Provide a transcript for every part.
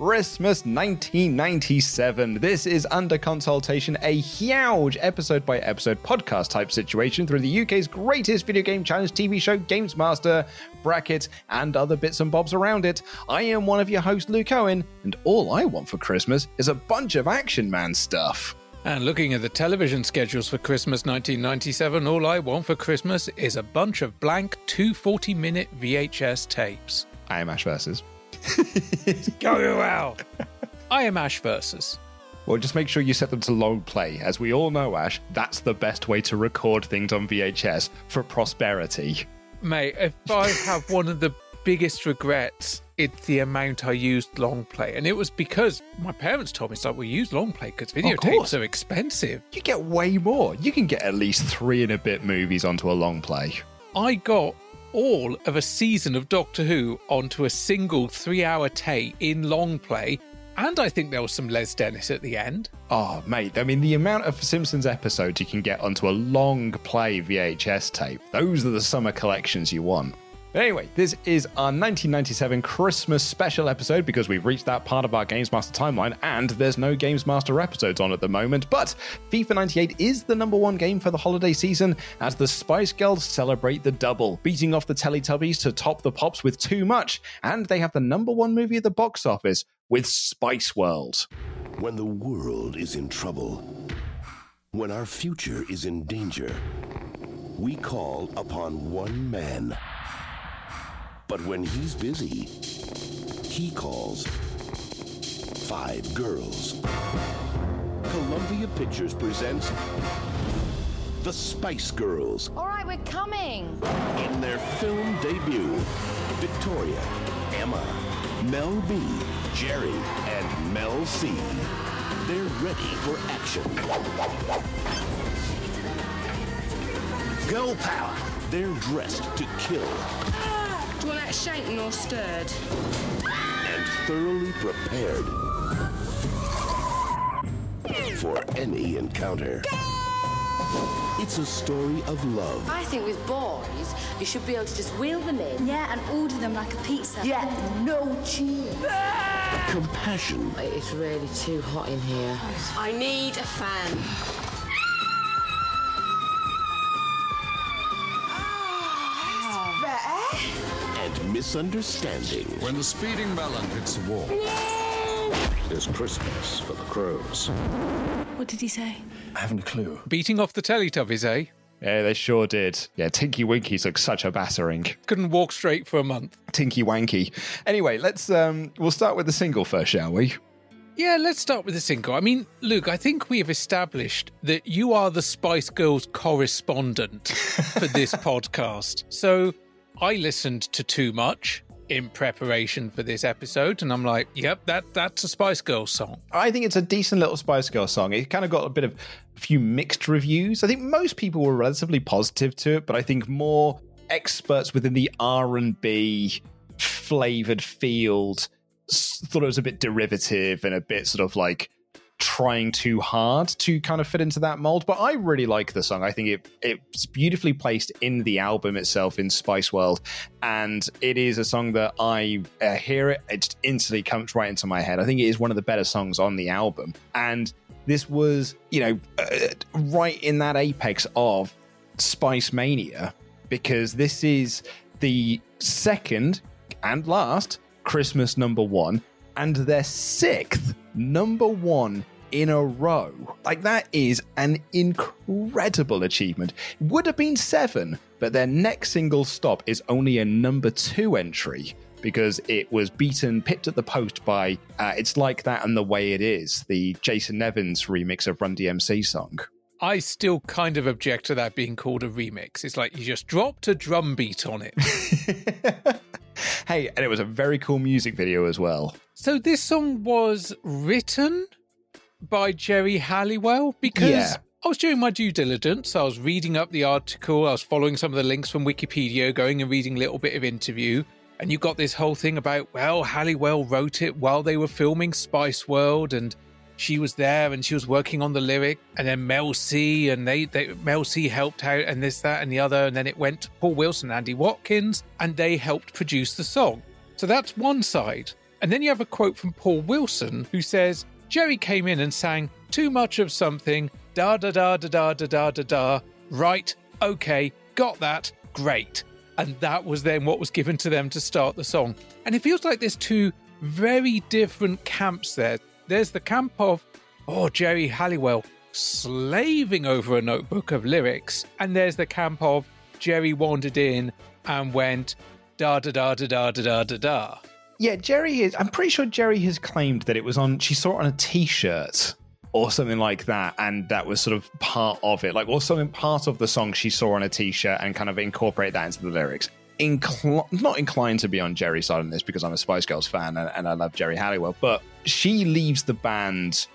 Christmas 1997. This is Under Consoletation, a huge episode by episode podcast type situation through the UK's greatest video game challenge TV show, Games Master, Bracket, and other bits and bobs around it. I am one of your hosts, Luke Owen, and all I want for Christmas is a bunch of Action Man stuff. And looking at the television schedules for Christmas 1997, all I want for Christmas is a bunch of blank 240 minute VHS tapes. I am Ash Versus. Go well. I am Ash Versus. Well, just make sure you set them to long play. As we all know, Ash, that's the best way to record things on VHS for prosperity. Mate, if I have one of the biggest regrets, it's the amount I used long play. And it was because my parents told me, so we use long play because videotapes are expensive. You get way more. You can get at least three and a bit movies onto a long play. I got all of a season of Doctor Who onto a single three hour tape in long play. And I think there was some Les Dennis at the end. Oh, mate, I mean, the amount of Simpsons episodes you can get onto a long play VHS tape, those are the summer collections you want. Anyway, this is our 1997 Christmas special episode because we've reached that part of our Games Master timeline and there's no Games Master episodes on at the moment. But FIFA 98 is the number one game for the holiday season as the Spice Girls celebrate the double, beating off the Teletubbies to top the Pops with Too Much. And they have the number one movie at the box office with Spice World. When the world is in trouble, when our future is in danger, we call upon one man. But when he's busy, he calls five girls. Columbia Pictures presents The Spice Girls All right, we're coming. in their film debut. Victoria, Emma, Mel B, Geri, and Mel C. They're ready for action. Girl power. They're dressed to kill Do you want that shaken or stirred? and thoroughly prepared for any encounter. It's a story of love, I think with boys, you should be able to just wheel them in. Yeah, and order them like a pizza. Yeah, no cheese. compassion, It's really too hot in here. I need a fan. And misunderstanding. When the speeding melon hits the wall, it's Christmas for the crows. What did he say? I haven't a clue. Beating off the Teletubbies, eh? Yeah, they sure did. Yeah, Tinky Winky took such a battering. Couldn't walk straight for a month. Tinky Wanky. Anyway, let's um we'll start with the single first, shall we? Yeah, let's start with the single. I mean, Luke, I think we have established that you are the Spice Girls correspondent for this podcast. So I listened to Too Much in preparation for this episode, and I'm like, yep, that that's a Spice Girls song. I think it's a decent little Spice Girl song. It kind of got a bit of a few mixed reviews. I think most people were relatively positive to it, but I think more experts within the R&B flavored field thought it was a bit derivative and a bit sort of like trying too hard to kind of fit into that mold. But I really like the song. I think it it's beautifully placed in the album itself in Spice World, and it is a song that I uh, hear it, it just instantly comes right into my head. I think it is one of the better songs on the album, and this was you know uh, right in that apex of Spice Mania because this is the second and last Christmas number one and their sixth number one in a row. Like, that is an incredible achievement. Would have been seven, but their next single stop is only a number two entry because it was beaten, pipped at the post by uh, It's Like That and the Way It Is, the Jason Nevins remix of Run DMC song. I still kind of object to that being called a remix. It's like you just dropped a drum beat on it. Hey, and it was a very cool music video as well. So this song was written by Geri Halliwell because Yeah. I was doing my due diligence. I was reading up the article. I was following some of the links from Wikipedia, going and reading a little bit of interview. And you got this whole thing about, well, Halliwell wrote it while they were filming Spice World and she was there and she was working on the lyric. And then Mel C and they, they Mel C helped out and this, that, and the other. And then it went to Paul Wilson and Andy Watkins and they helped produce the song. So that's one side. And then you have a quote from Paul Wilson who says, Geri came in and sang too much of something, da da da da da da da da da. Right, okay, got that, great. And that was then what was given to them to start the song. And it feels like there's two very different camps there. There's the camp of, oh, Geri Halliwell slaving over a notebook of lyrics. And there's the camp of Geri wandered in and went da da da da da da da da da. Yeah, Geri is. I'm pretty sure Geri has claimed that it was on. She saw it on a T-shirt or something like that, and that was sort of part of it, like or something part of the song she saw on a T-shirt and kind of incorporate that into the lyrics. Incl- not inclined to be on Geri's side on this because I'm a Spice Girls fan and, and I love Geri Halliwell, but she leaves the band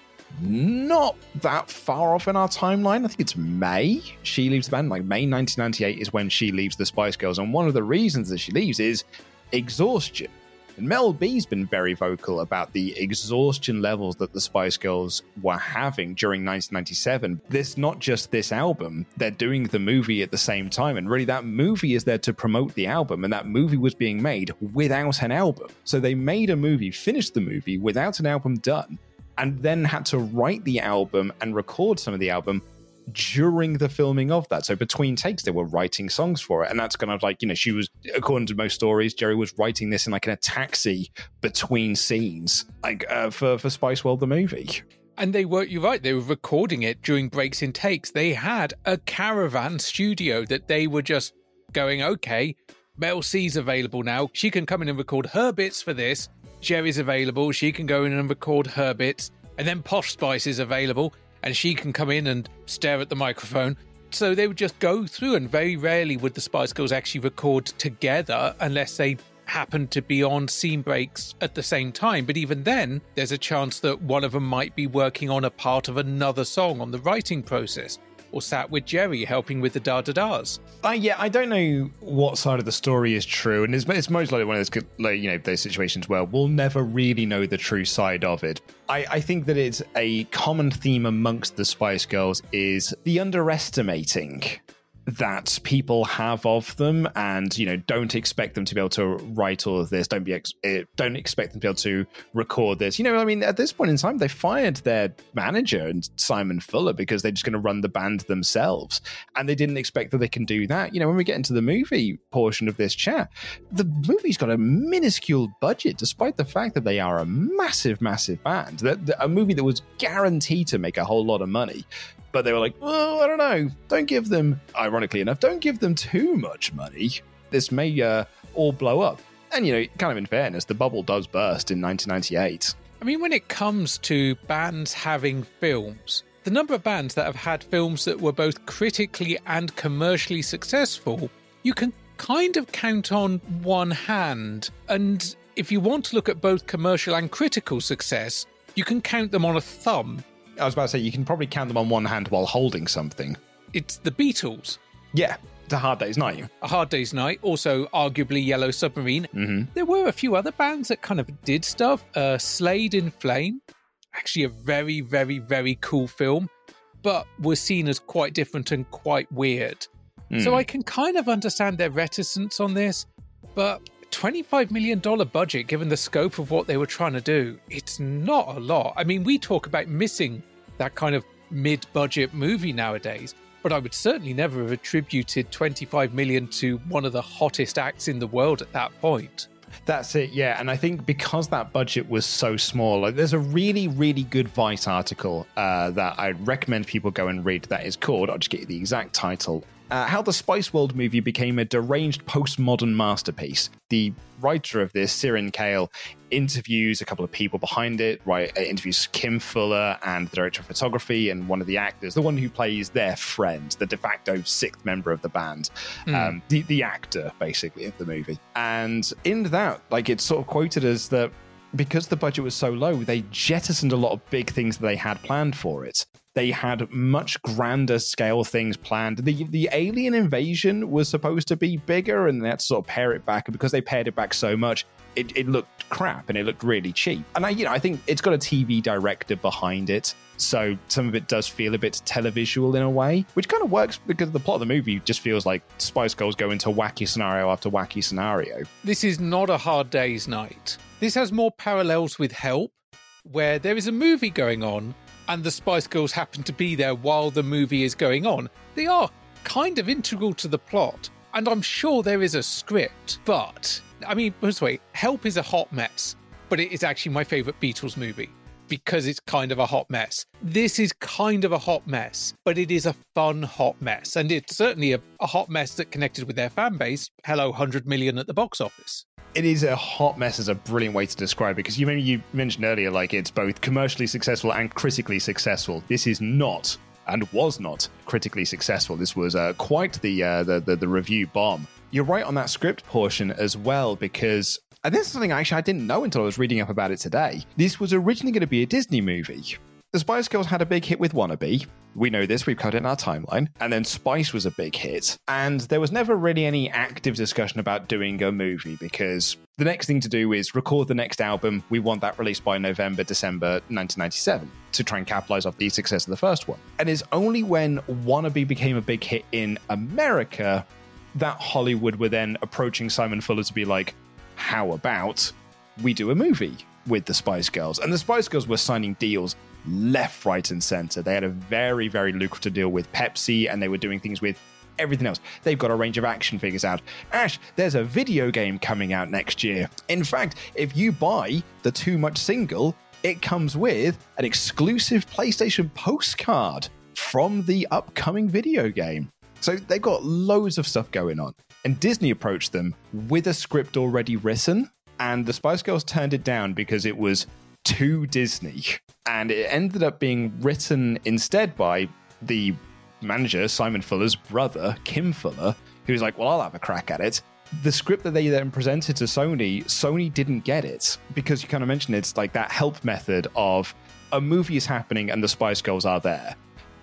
not that far off in our timeline. I think it's May. She leaves the band like May 1998 is when she leaves the Spice Girls, and one of the reasons that she leaves is exhaustion. And Mel B's been very vocal about the exhaustion levels that the Spice Girls were having during 1997. This not just this album, they're doing the movie at the same time. And really, that movie is there to promote the album. And that movie was being made without an album. So they made a movie, finished the movie without an album done, and then had to write the album and record some of the album during the filming of that. So between takes, they were writing songs for it. And that's kind of like, you know, she was, according to most stories, Geri was writing this in like in a taxi between scenes, like uh, for, for Spice World, the movie. And they were, you're right, they were recording it during breaks in takes. They had a caravan studio that they were just going, okay, Mel C's available now. She can come in and record her bits for this. Geri's available. She can go in and record her bits. And then Posh Spice is available and she can come in and stare at the microphone. So they would just go through, and very rarely would the Spice Girls actually record together unless they happened to be on scene breaks at the same time. But even then, there's a chance that one of them might be working on a part of another song on the writing process, or sat with Geri helping with the da da das. Uh, yeah, I don't know what side of the story is true, and it's, it's most likely one of those, like, you know, those situations where we'll never really know the true side of it. I, I think that it's a common theme amongst the Spice Girls is the underestimating that people have of them and you know don't expect them to be able to write all of this. Don't be ex- eh, don't expect them to be able to record this. You know i mean at this point in time they fired their manager and simon fuller because they're just going to run the band themselves. And they didn't expect that they can do that. You know when we get into the movie portion of this chat the movie's got a minuscule budget despite the fact that they are a massive massive band. That a movie that was guaranteed to make a whole lot of money but they were like, well, I don't know. Don't give them, ironically enough, don't give them too much money. This may uh, all blow up. And, you know, kind of in fairness, the bubble does burst in 1998. I mean, when it comes to bands having films, the number of bands that have had films that were both critically and commercially successful, you can kind of count on one hand. And if you want to look at both commercial and critical success, you can count them on a thumb. I was about to say, you can probably count them on one hand while holding something. It's the Beatles. Yeah, it's a hard day's night. A Hard Day's Night, also arguably Yellow Submarine. Mm-hmm. There were a few other bands that kind of did stuff. Uh, Slade in Flame, actually a very, very, very cool film, but was seen as quite different and quite weird. So Hmm. I can kind of understand their reticence on this, but $25 million budget, given the scope of what they were trying to do, it's not a lot. I mean, we talk about missing that kind of mid budget movie nowadays, but I would certainly never have attributed 25 million to one of the hottest acts in the world at that point. That's it, yeah. And I think because that budget was so small, like, there's a really, really good Vice article uh, that I'd recommend people go and read. That is called, I'll just get you the exact title uh, How the Spice World movie became a deranged postmodern masterpiece. The writer of this, Sirin Kale, interviews a couple of people behind it, right? uh, Interviews Kim Fuller and the director of photography and one of the actors, the one who plays their friend, the de facto sixth member of the band, um, the, the actor, basically, of the movie. And in that, like, it's sort of quoted as that because the budget was so low, they jettisoned a lot of big things that they had planned for it. They had much grander scale things planned. The the alien invasion was supposed to be bigger, and they had to sort of pare it back. And because they pared it back so much, it, it looked crap and it looked really cheap. And I, you know, I think it's got a TV director behind it, so some of it does feel a bit televisual in a way, which kind of works because the plot of the movie just feels like Spice Girls go into wacky scenario after wacky scenario. This is not a hard day's night. This has more parallels with Help, where there is a movie going on and the Spice Girls happen to be there while the movie is going on. They are kind of integral to the plot, and I'm sure there is a script, but I mean, this Help is a hot mess, but it is actually my favorite Beatles movie because it's kind of a hot mess. This is kind of a hot mess, but it is a fun hot mess, and it's certainly a, a hot mess that connected with their fan base. Hello, 100 million at the box office. It is a hot mess is a brilliant way to describe it because you you mentioned earlier like it's both commercially successful and critically successful. This is not and was not critically successful. This was uh, quite the, uh, the, the the review bomb. You're right on that script portion as well because and this is something actually i didn't know until i was reading up about it today. This was originally going to be a disney movie the Spice Girls had a big hit with Wannabe. We know this, we've covered it in our timeline. And then Spice was a big hit. And there was never really any active discussion about doing a movie because the next thing to do is record the next album. We want that released by November, December 1997 to try and capitalize off the success of the first one. And it's only when Wannabe became a big hit in America that Hollywood were then approaching Simon Fuller to be like, how about we do a movie with the Spice Girls? And the Spice Girls were signing deals left, right, and center. They had a very, very lucrative deal with Pepsi, and they were doing things with everything else. They've got a range of action figures out. Ash, there's a video game coming out next year. In fact, if you buy the Too Much single, it comes with an exclusive PlayStation postcard from the upcoming video game. So they've got loads of stuff going on. And Disney approached them with a script already written, and the Spice Girls turned it down because it was too Disney. And it ended up being written instead by the manager, Simon Fuller's brother, Kim Fuller, who was like, Well, I'll have a crack at it. The script that they then presented to Sony, Sony didn't get it because you kind of mentioned it's like that help method of a movie is happening and the Spice Girls are there.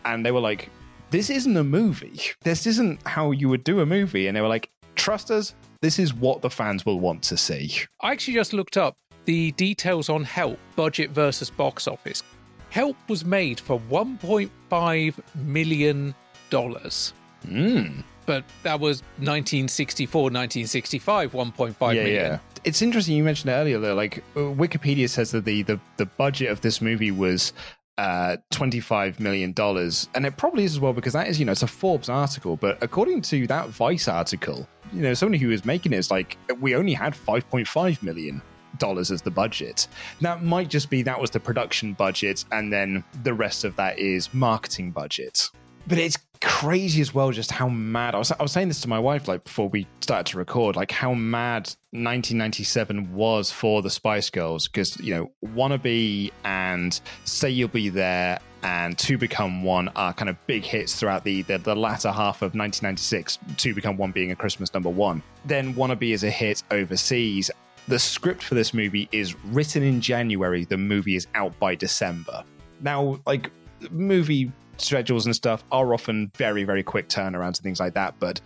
And they were like, this isn't a movie. This isn't how you would do a movie. And they were like, trust us, this is what the fans will want to see. I actually just looked up the details on Help budget versus box office. Help was made for 1.5 million dollars. Mm. But that was 1964, 1965, 1.5 yeah, million. yeah. It's interesting you mentioned earlier though. Like uh, Wikipedia says that the the, the budget of this movie was uh 25 million dollars and it probably is as well because that is you know it's a Forbes article but according to that Vice article you know somebody who was making it is like we only had 5.5 million dollars as the budget. That might just be that was the production budget and then the rest of that is marketing budget. But it's crazy as well just how mad I was, I was saying this to my wife like before we started to record like how mad 1997 was for the Spice Girls because you know Wannabe and Say You'll Be There and To Become One are kind of big hits throughout the, the the latter half of 1996 To Become One being a Christmas number one. Then Wannabe is a hit overseas the script for this movie is written in January. The movie is out by December. Now like movie schedules and stuff are often very very quick turnarounds and things like that but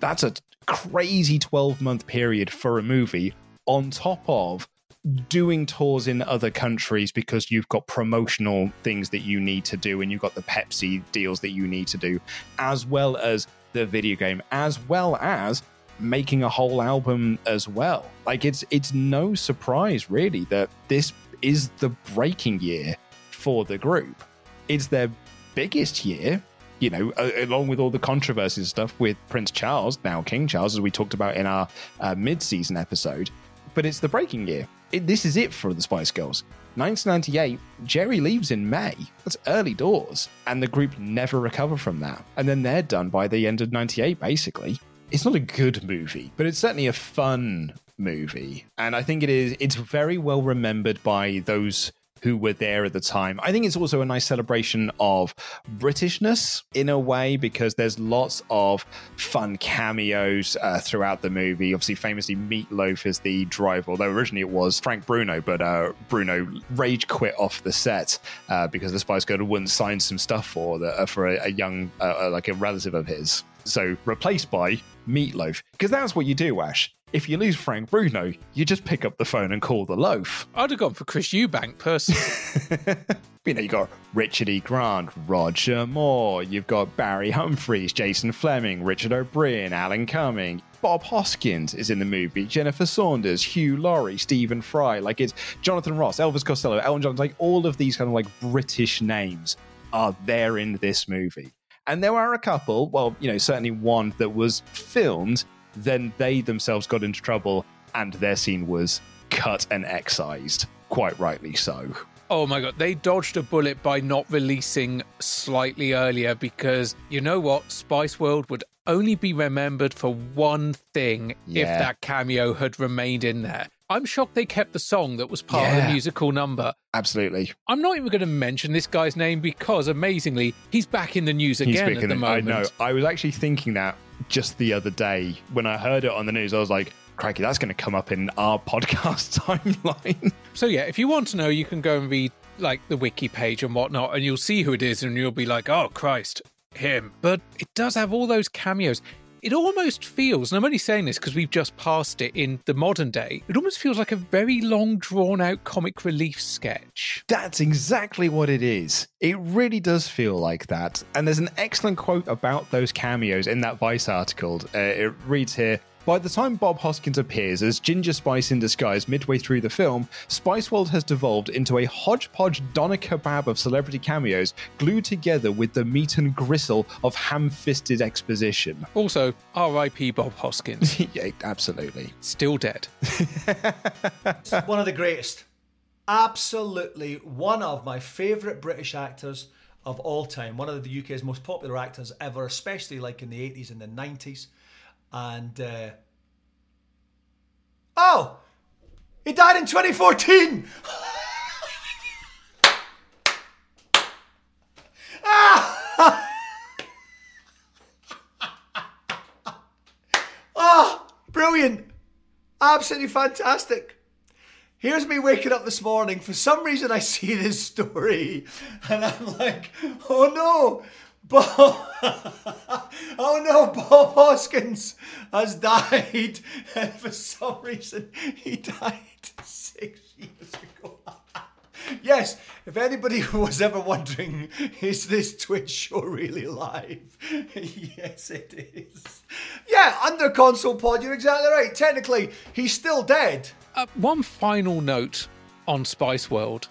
that's a crazy 12 month period for a movie on top of doing tours in other countries because you've got promotional things that you need to do and you've got the Pepsi deals that you need to do as well as the video game as well as making a whole album as well like it's it's no surprise really that this is the breaking year for the group it's their biggest year you know, along with all the controversies and stuff with Prince Charles, now King Charles, as we talked about in our uh, mid season episode. But it's the breaking year. It, this is it for the Spice Girls. 1998, Geri leaves in May. That's early doors. And the group never recover from that. And then they're done by the end of 98, basically. It's not a good movie, but it's certainly a fun movie. And I think it is, it's very well remembered by those who were there at the time. I think it's also a nice celebration of Britishness in a way because there's lots of fun cameos uh, throughout the movie. Obviously, famously, Meatloaf is the driver, although originally it was Frank Bruno, but uh, Bruno rage quit off the set uh, because the Spice Girl wouldn't sign some stuff for the, uh, for a, a young, uh, like a relative of his. So replaced by Meatloaf because that's what you do, Ash if you lose Frank Bruno, you just pick up the phone and call the loaf. I'd have gone for Chris Eubank personally. you know, you got Richard E. Grant, Roger Moore, you've got Barry Humphries, Jason Flemyng, Richard O'Brien, Alan Cumming. Bob Hoskins is in the movie, Jennifer Saunders, Hugh Laurie, Stephen Fry, like it's Jonathan Ross, Elvis Costello, Elton John, like all of these kind of like British names are there in this movie. And there are a couple, well, you know, certainly one that was filmed then they themselves got into trouble and their scene was cut and excised. Quite rightly so. Oh my god, they dodged a bullet by not releasing slightly earlier because you know what? Spice World would only be remembered for one thing Yeah. if that cameo had remained in there. I'm shocked they kept the song that was part of the musical number. Absolutely. I'm not even going to mention this guy's name because, amazingly, he's back in the news He's again at the in- I know. I was actually thinking that just the other day when I heard it on the news. I was like, crikey, that's going to come up in our podcast timeline. So yeah, if you want to know, you can go and read like the wiki page and whatnot, and you'll see who it is, and you'll be like, "Oh Christ, him!" But it does have all those cameos. It almost feels, and I'm only saying this because we've just passed it in the modern day. It almost feels like a very long, drawn-out comic relief sketch. That's exactly what it is. It really does feel like that. And there's an excellent quote about those cameos in that Vice article. Uh, it reads here. By the time Bob Hoskins appears as Ginger Spice in disguise midway through the film, Spice World has devolved into a hodgepodge doner kebab of celebrity cameos glued together with the meat and gristle of ham fisted exposition. Also, R.I.P. Bob Hoskins, yeah, absolutely. still dead. one of the greatest. Absolutely one of my favourite British actors of all time. One of the UK's most popular actors ever, especially like in the 80s and the 90s. And, uh... oh! He died in 2014! ah! oh, brilliant! Absolutely fantastic. Here's me waking up this morning. For some reason, I see this story and I'm like, oh no, Bob. oh no, Bob Hoskins has died. And for some reason, he died six years ago. yes, if anybody was ever wondering, is this Twitch show really live? yes, it is. Yeah, under console pod, you're exactly right. Technically, he's still dead. Uh, one final note on Spice World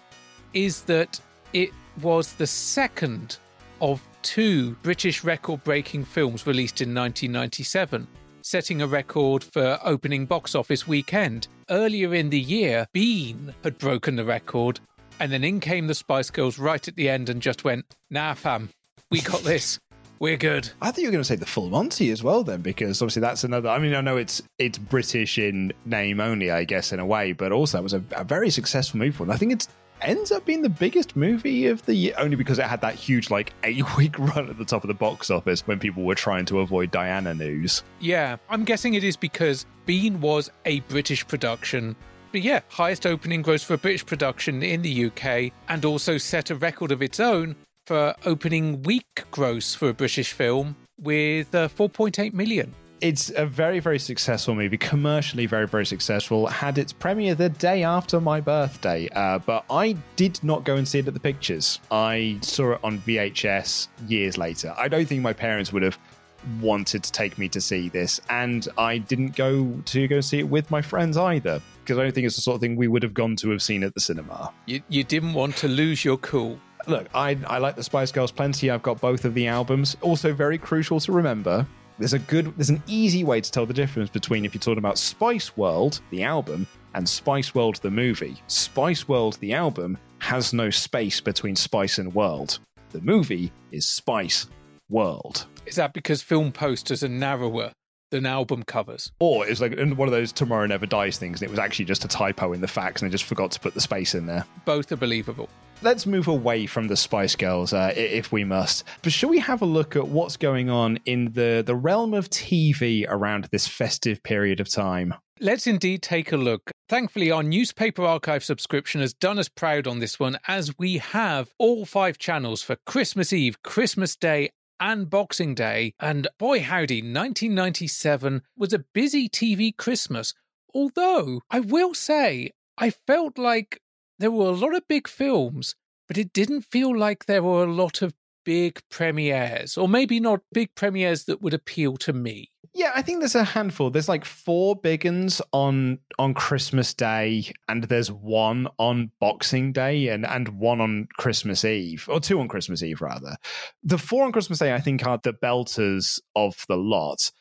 is that it was the second of two British record breaking films released in 1997, setting a record for opening box office weekend. Earlier in the year, Bean had broken the record, and then in came the Spice Girls right at the end and just went, nah, fam, we got this. We're good. I thought you were going to say the Full Monty as well, then, because obviously that's another. I mean, I know it's it's British in name only, I guess, in a way, but also it was a, a very successful movie for them. I think it ends up being the biggest movie of the year, only because it had that huge like eight week run at the top of the box office when people were trying to avoid Diana news. Yeah, I'm guessing it is because Bean was a British production. But yeah, highest opening gross for a British production in the UK, and also set a record of its own for opening week gross for a British film with uh, 4.8 million. It's a very, very successful movie, commercially very, very successful. Had its premiere the day after my birthday, uh, but I did not go and see it at the pictures. I saw it on VHS years later. I don't think my parents would have wanted to take me to see this, and I didn't go to go see it with my friends either because I don't think it's the sort of thing we would have gone to have seen at the cinema. You, you didn't want to lose your cool. Look, I, I like the Spice Girls plenty. I've got both of the albums. Also, very crucial to remember. There's a good, there's an easy way to tell the difference between if you're talking about Spice World, the album, and Spice World, the movie. Spice World, the album, has no space between Spice and World. The movie is Spice World. Is that because film posters are narrower than album covers? Or it's like one of those Tomorrow Never Dies things, and it was actually just a typo in the facts, and they just forgot to put the space in there. Both are believable. Let's move away from the Spice Girls, uh, if we must. But shall we have a look at what's going on in the, the realm of TV around this festive period of time? Let's indeed take a look. Thankfully, our newspaper archive subscription has done us proud on this one, as we have all five channels for Christmas Eve, Christmas Day, and Boxing Day. And boy, howdy, 1997 was a busy TV Christmas. Although, I will say, I felt like there were a lot of big films, but it didn't feel like there were a lot of big premieres, or maybe not big premieres that would appeal to me. Yeah, I think there's a handful. There's like four big uns on on Christmas Day, and there's one on Boxing Day, and and one on Christmas Eve, or two on Christmas Eve rather. The four on Christmas Day, I think, are the belters of the lot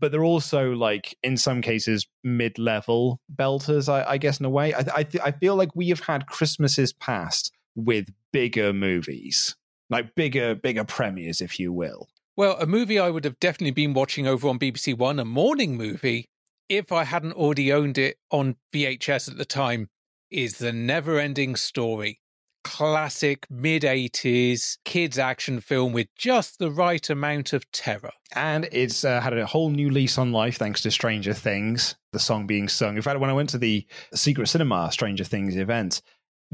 but they're also like in some cases mid-level belters I, I guess in a way I, I, I feel like we have had christmases past with bigger movies like bigger bigger premieres if you will well a movie i would have definitely been watching over on bbc one a morning movie if i hadn't already owned it on vhs at the time is the never ending story classic mid 80s kids action film with just the right amount of terror. And it's uh, had a whole new lease on life thanks to Stranger Things, the song being sung. In fact, when I went to the Secret Cinema Stranger Things event,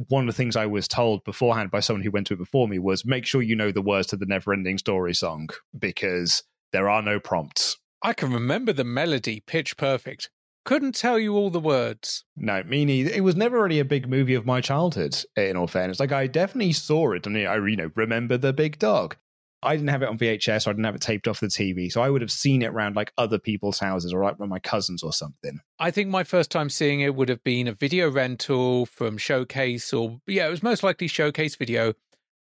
one of the things I was told beforehand by someone who went to it before me was make sure you know the words to the Never Ending Story song because there are no prompts. I can remember the melody pitch perfect. Couldn't tell you all the words. No, me neither. It was never really a big movie of my childhood, in all fairness. Like, I definitely saw it, and I, you know, remember the big dog. I didn't have it on VHS, or I didn't have it taped off the TV, so I would have seen it around like other people's houses or like with my cousins or something. I think my first time seeing it would have been a video rental from Showcase, or yeah, it was most likely Showcase Video.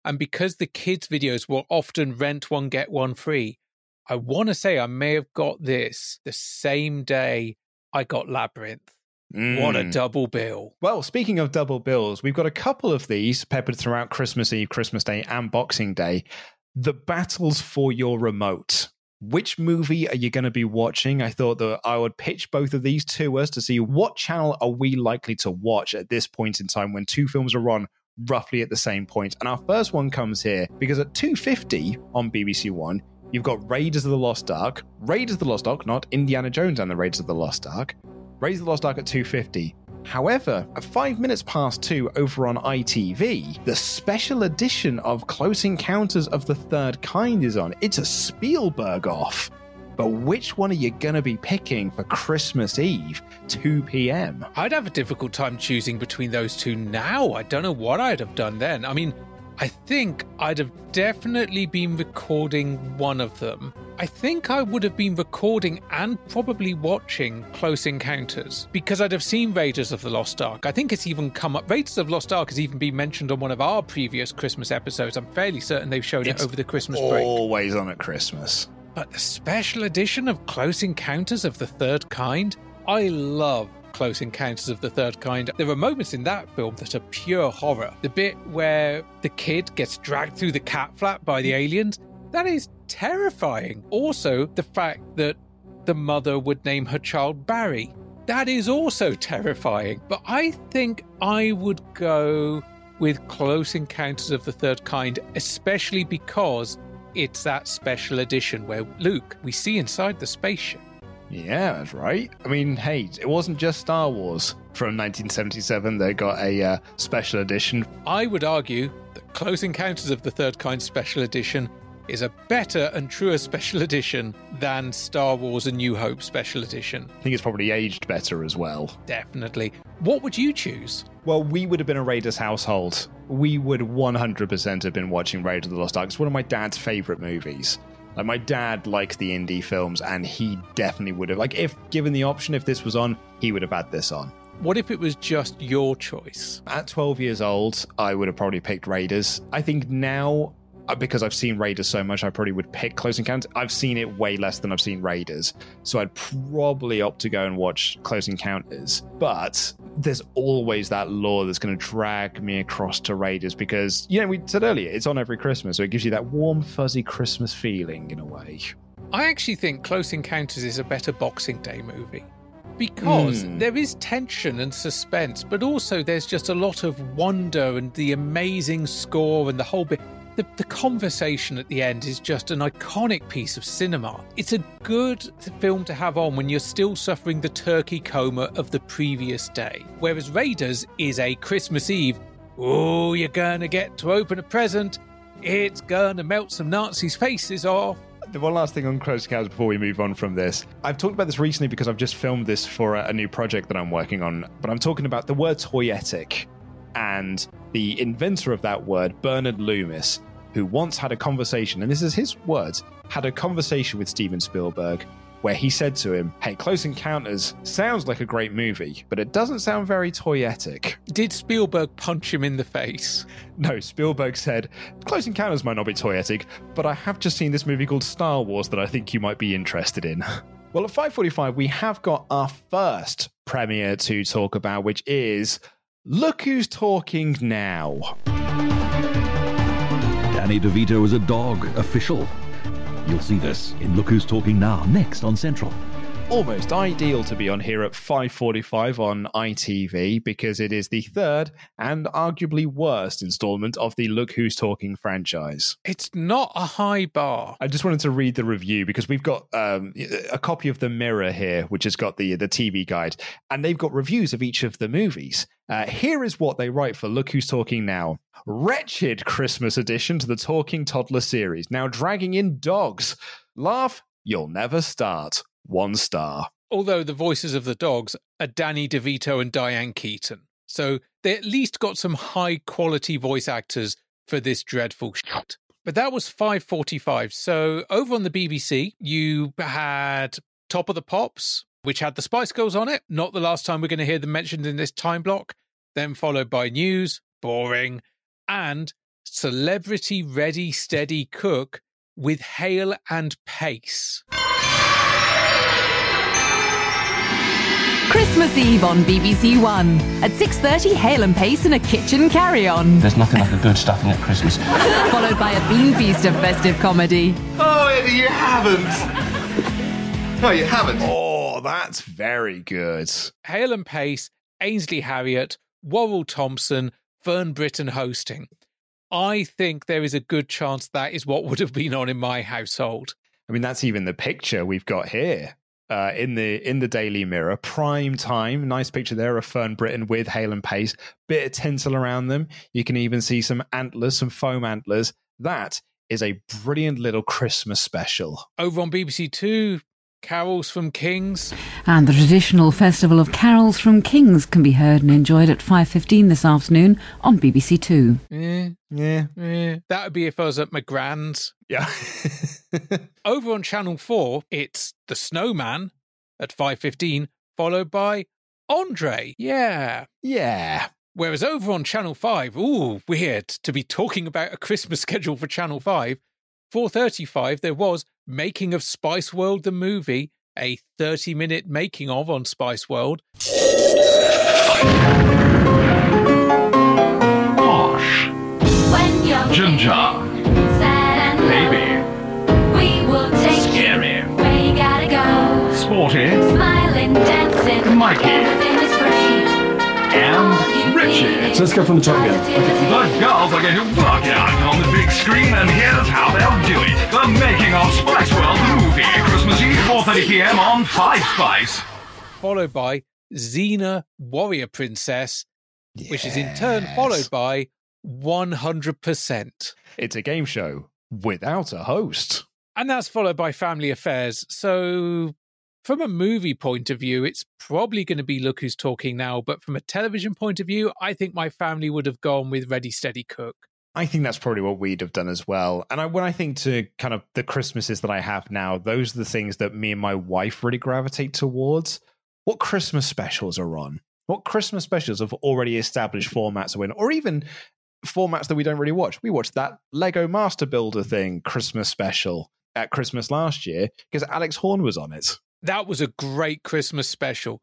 And because the kids' videos were often rent one, get one free, I want to say I may have got this the same day I got Labyrinth. Mm. What a mm. double bill. Well, speaking of double bills, we've got a couple of these peppered throughout Christmas Eve, Christmas Day, and Boxing Day. The battles for your remote. Which movie are you going to be watching? I thought that I would pitch both of these to us to see what channel are we likely to watch at this point in time when two films are on roughly at the same point. And our first one comes here because at 250 on BBC One, You've got Raiders of the Lost Ark, Raiders of the Lost Ark, not Indiana Jones and the Raiders of the Lost Ark. Raiders of the Lost Ark at 250. However, at five minutes past two over on ITV, the special edition of Close Encounters of the Third Kind is on. It's a Spielberg off. But which one are you going to be picking for Christmas Eve, 2 p.m.? I'd have a difficult time choosing between those two now. I don't know what I'd have done then. I mean, I think I'd have definitely been recording one of them. I think I would have been recording and probably watching Close Encounters because I'd have seen Raiders of the Lost Ark. I think it's even come up. Raiders of the Lost Ark has even been mentioned on one of our previous Christmas episodes. I'm fairly certain they've shown It's it over the Christmas break. Always on at Christmas. But the special edition of Close Encounters of the Third Kind, I love Close Encounters of the Third Kind. There are moments in that film that are pure horror. The bit where the kid gets dragged through the cat flap by the aliens, that is terrifying. Also, the fact that the mother would name her child Barry, that is also terrifying. But I think I would go with Close Encounters of the Third Kind, especially because it's that special edition where Luke, we see inside the spaceship. Yeah, that's right. I mean, hey, it wasn't just Star Wars from 1977 that got a uh, special edition. I would argue that Close Encounters of the Third Kind special edition is a better and truer special edition than Star Wars A New Hope special edition. I think it's probably aged better as well. Definitely. What would you choose? Well, we would have been a Raiders household. We would 100% have been watching Raiders of the Lost Ark. It's one of my dad's favorite movies. Like my dad liked the indie films, and he definitely would have. Like, if given the option, if this was on, he would have had this on. What if it was just your choice? At 12 years old, I would have probably picked Raiders. I think now, because I've seen Raiders so much, I probably would pick Close Encounters. I've seen it way less than I've seen Raiders. So I'd probably opt to go and watch Close Encounters. But there's always that law that's going to drag me across to Raiders because, you know, we said earlier, it's on every Christmas. So it gives you that warm, fuzzy Christmas feeling in a way. I actually think Close Encounters is a better Boxing Day movie because Hmm. there is tension and suspense, but also there's just a lot of wonder and the amazing score and the whole bit. The, the conversation at the end is just an iconic piece of cinema. It's a good film to have on when you're still suffering the turkey coma of the previous day. Whereas Raiders is a Christmas Eve, oh, you're gonna get to open a present, it's gonna melt some Nazis' faces off. The one last thing on Close Encounters before we move on from this. I've talked about this recently because I've just filmed this for a, a new project that I'm working on, but I'm talking about the word toyetic and the inventor of that word, Bernard Loomis, who once had a conversation, and this is his words, had a conversation with Steven Spielberg where he said to him, Hey, Close Encounters sounds like a great movie, but it doesn't sound very toyetic. Did Spielberg punch him in the face? No, Spielberg said, Close Encounters might not be toyetic, but I have just seen this movie called Star Wars that I think you might be interested in. Well, at 5.45, we have got our first premiere to talk about, which is Look Who's Talking Now. Danny DeVito is a dog official. You'll see this in Look Who's Talking Now, next on Central. Almost ideal to be on here at 5.45 on ITV because it is the third and arguably worst installment of the Look Who's Talking franchise. It's not a high bar. I just wanted to read the review because we've got um, a copy of the Mirror here, which has got the the TV guide, and they've got reviews of each of the movies. Uh, here is what they write for Look Who's Talking Now. Wretched Christmas addition to the Talking Toddler series, now dragging in dogs. Laugh, you'll never start. One star. Although the voices of the dogs are Danny DeVito and Diane Keaton. So they at least got some high quality voice actors for this dreadful shit. But that was 545. So over on the BBC, you had Top of the Pops, which had the Spice Girls on it. Not the last time we're going to hear them mentioned in this time block. Then followed by News, boring, and Celebrity Ready Steady Cook with Hale and Pace. Christmas Eve on BBC One. At 6.30, Hale and Pace in a kitchen carry-on. There's nothing like a good stuffing at Christmas. Followed by a bean feast of festive comedy. Oh, Eddie, you haven't. No, you haven't. Oh, that's very good. Hale and Pace, Ainsley Harriott, Worrall Thompson, Fern Britton hosting. I think there is a good chance that is what would have been on in my household. I mean, that's even the picture we've got here uh, in the in the Daily Mirror. Prime time, nice picture there of Fern Britton with Hale and Pace. Bit of tinsel around them. You can even see some antlers, some foam antlers. That is a brilliant little Christmas special. Over on BBC Two, Carols from Kings. And the traditional festival of carols from Kings can be heard and enjoyed at 5.15 this afternoon on BBC Two. Eh, Yeah. eh. That would be if I was at my grand's. Yeah. Over on Channel 4, it's The Snowman at 5.15, followed by Andre. Yeah. Yeah. Whereas over on Channel 5, ooh, weird to be talking about a Christmas schedule for Channel 5. 4.35, there was Making of Spice World the movie, a 30-minute making of on Spice World. Posh. When you're Ginger. sad and Baby. low, we will take Scary. you where you gotta go. Sporty. Smiling, dancing, Mikey. everything is free. And Richie. So let's go from the top again. Okay. The girls are going to work it out on the big screen, and here's how they'll do it. The making of Spice World the movie. Christmas Eve, 4.30pm on 5 Spice. followed by Xena Warrior Princess, which is in turn followed by 100%. It's a game show without a host. And that's followed by Family Affairs. So, from a movie point of view, it's probably going to be Look Who's Talking Now. But from a television point of view, I think my family would have gone with Ready, Steady, Cook. I think that's probably what we'd have done as well. And I, when I think to kind of the Christmases that I have now, those are the things that me and my wife really gravitate towards. What Christmas specials are on? What Christmas specials have already established formats are in, or even formats that we don't really watch? We watched that Lego Master Builder thing Christmas special at Christmas last year because Alex Horne was on it. That was a great Christmas special.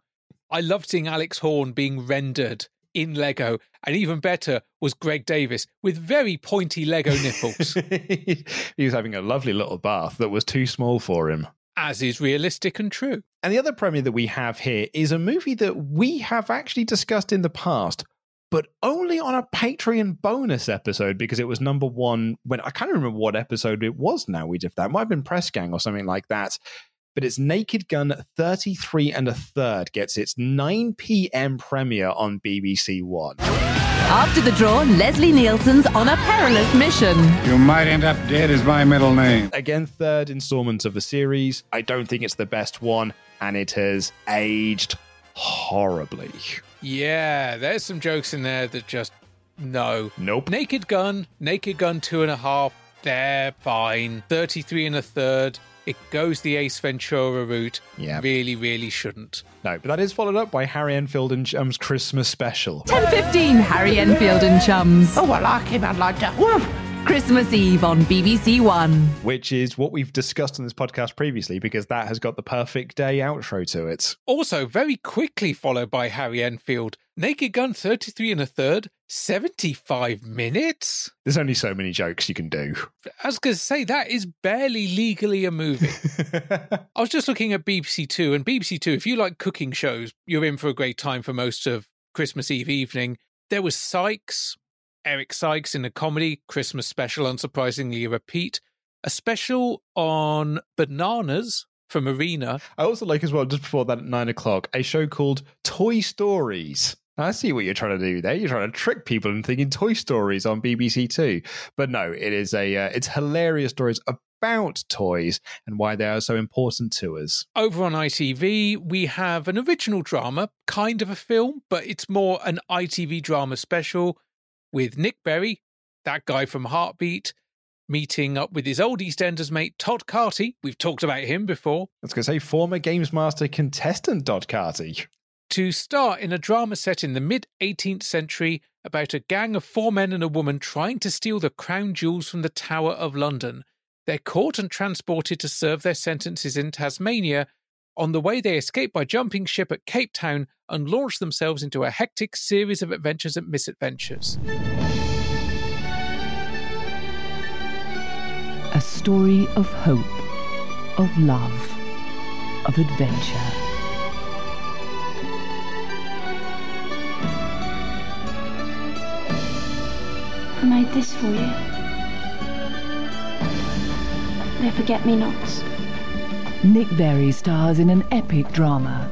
I loved seeing Alex Horne being rendered in Lego. And even better was Greg Davies with very pointy Lego nipples, he was having a lovely little bath that was too small for him. as is realistic and true. And the other premiere that we have here is a movie that we have actually discussed in the past, but only on a Patreon bonus episode because it was number one when I can't remember what episode it was now we did that. It might have been Press Gang or something like that. But it's Naked Gun 33 and a third gets its 9 p.m. premiere on BBC One. After the draw, Leslie Nielsen's on a perilous mission. You might end up dead is my middle name. Again, third installment of the series. I don't think it's the best one, and it has aged horribly. Yeah, there's some jokes in there that just no. Nope. Naked Gun, Naked Gun two and a half, they're fine. 33 and a third. It goes the Ace Ventura route. Yeah. Really, really shouldn't. No, but that is followed up by Harry Enfield and Chum's Christmas special. 10.15, Harry Enfield and Chums. Oh, I like him. I'd like to. Woof. Christmas Eve on BBC One. which is what we've discussed on this podcast previously because that has got the perfect day outro to it. Also, very quickly followed by Harry Enfield. Naked Gun 33 and a third, 75 minutes? There's only so many jokes you can do. I was going to say, that is barely legally a movie. I was just looking at BBC Two, and BBC Two, if you like cooking shows, you're in for a great time for most of Christmas Eve evening. There was Sykes, Eric Sykes in a comedy, Christmas special, unsurprisingly a repeat, a special on bananas from Arena. I also like as well, just before that at nine o'clock, a show called Toy Stories. I see what you're trying to do there. You're trying to trick people into thinking Toy Stories on BBC Two, but no, it is a uh, it's hilarious stories about toys and why they are so important to us. Over on ITV, we have an original drama, kind of a film, but it's more an ITV drama special with Nick Berry, that guy from Heartbeat, meeting up with his old EastEnders mate Todd Carty. We've talked about him before. I was going to say former Games Master contestant Todd Carty. To star in a drama set in the mid 18th century about a gang of four men and a woman trying to steal the crown jewels from the Tower of London. They're caught and transported to serve their sentences in Tasmania. On the way, they escape by jumping ship at Cape Town and launch themselves into a hectic series of adventures and misadventures. A story of hope, of love, of adventure. Made this for you. They're forget me nots. Nick Berry stars in an epic drama.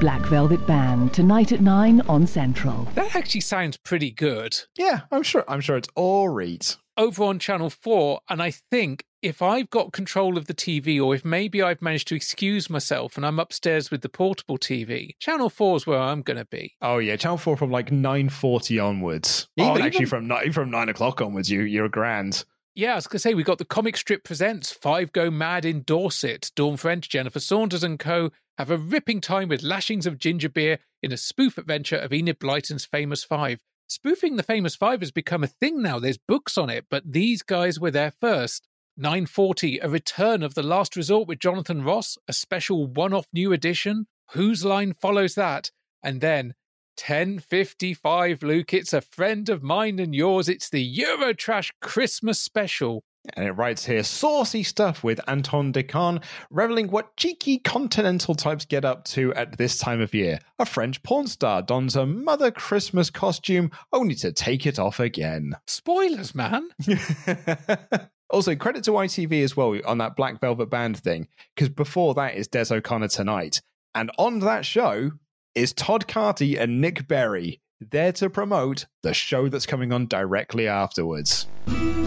Black Velvet Band, tonight at 9 on Central. That actually sounds pretty good. Yeah, I'm sure. I'm sure it's all right. Over on Channel 4, and I think if I've got control of the TV, or if maybe I've managed to excuse myself and I'm upstairs with the portable TV, Channel 4 is where I'm going to be. Oh yeah, Channel Four from like nine forty onwards. Oh, Even even- actually from nine from nine o'clock onwards, you you're a grand. Yeah, I was going to say, we got the comic strip presents Five Go Mad in Dorset. Dawn French, Jennifer Saunders and co. have a ripping time with lashings of ginger beer in a spoof adventure of Enid Blyton's Famous Five. Spoofing the Famous Five has become a thing now. There's books on it, but these guys were there first. 940, a return of The Last Resort with Jonathan Ross, a special one off new edition. Whose line follows that? And then 1055, Luke, it's a friend of mine and yours. It's the Eurotrash Christmas special. And it writes here saucy stuff with Antoine de Caunes, reveling what cheeky continental types get up to at this time of year. A French porn star dons a Mother Christmas costume only to take it off again. Spoilers, man. Also, credit to ITV as well on that Black Velvet Band thing, because before that is Des O'Connor tonight. And on that show is Todd Carty and Nick Berry there to promote the show that's coming on directly afterwards.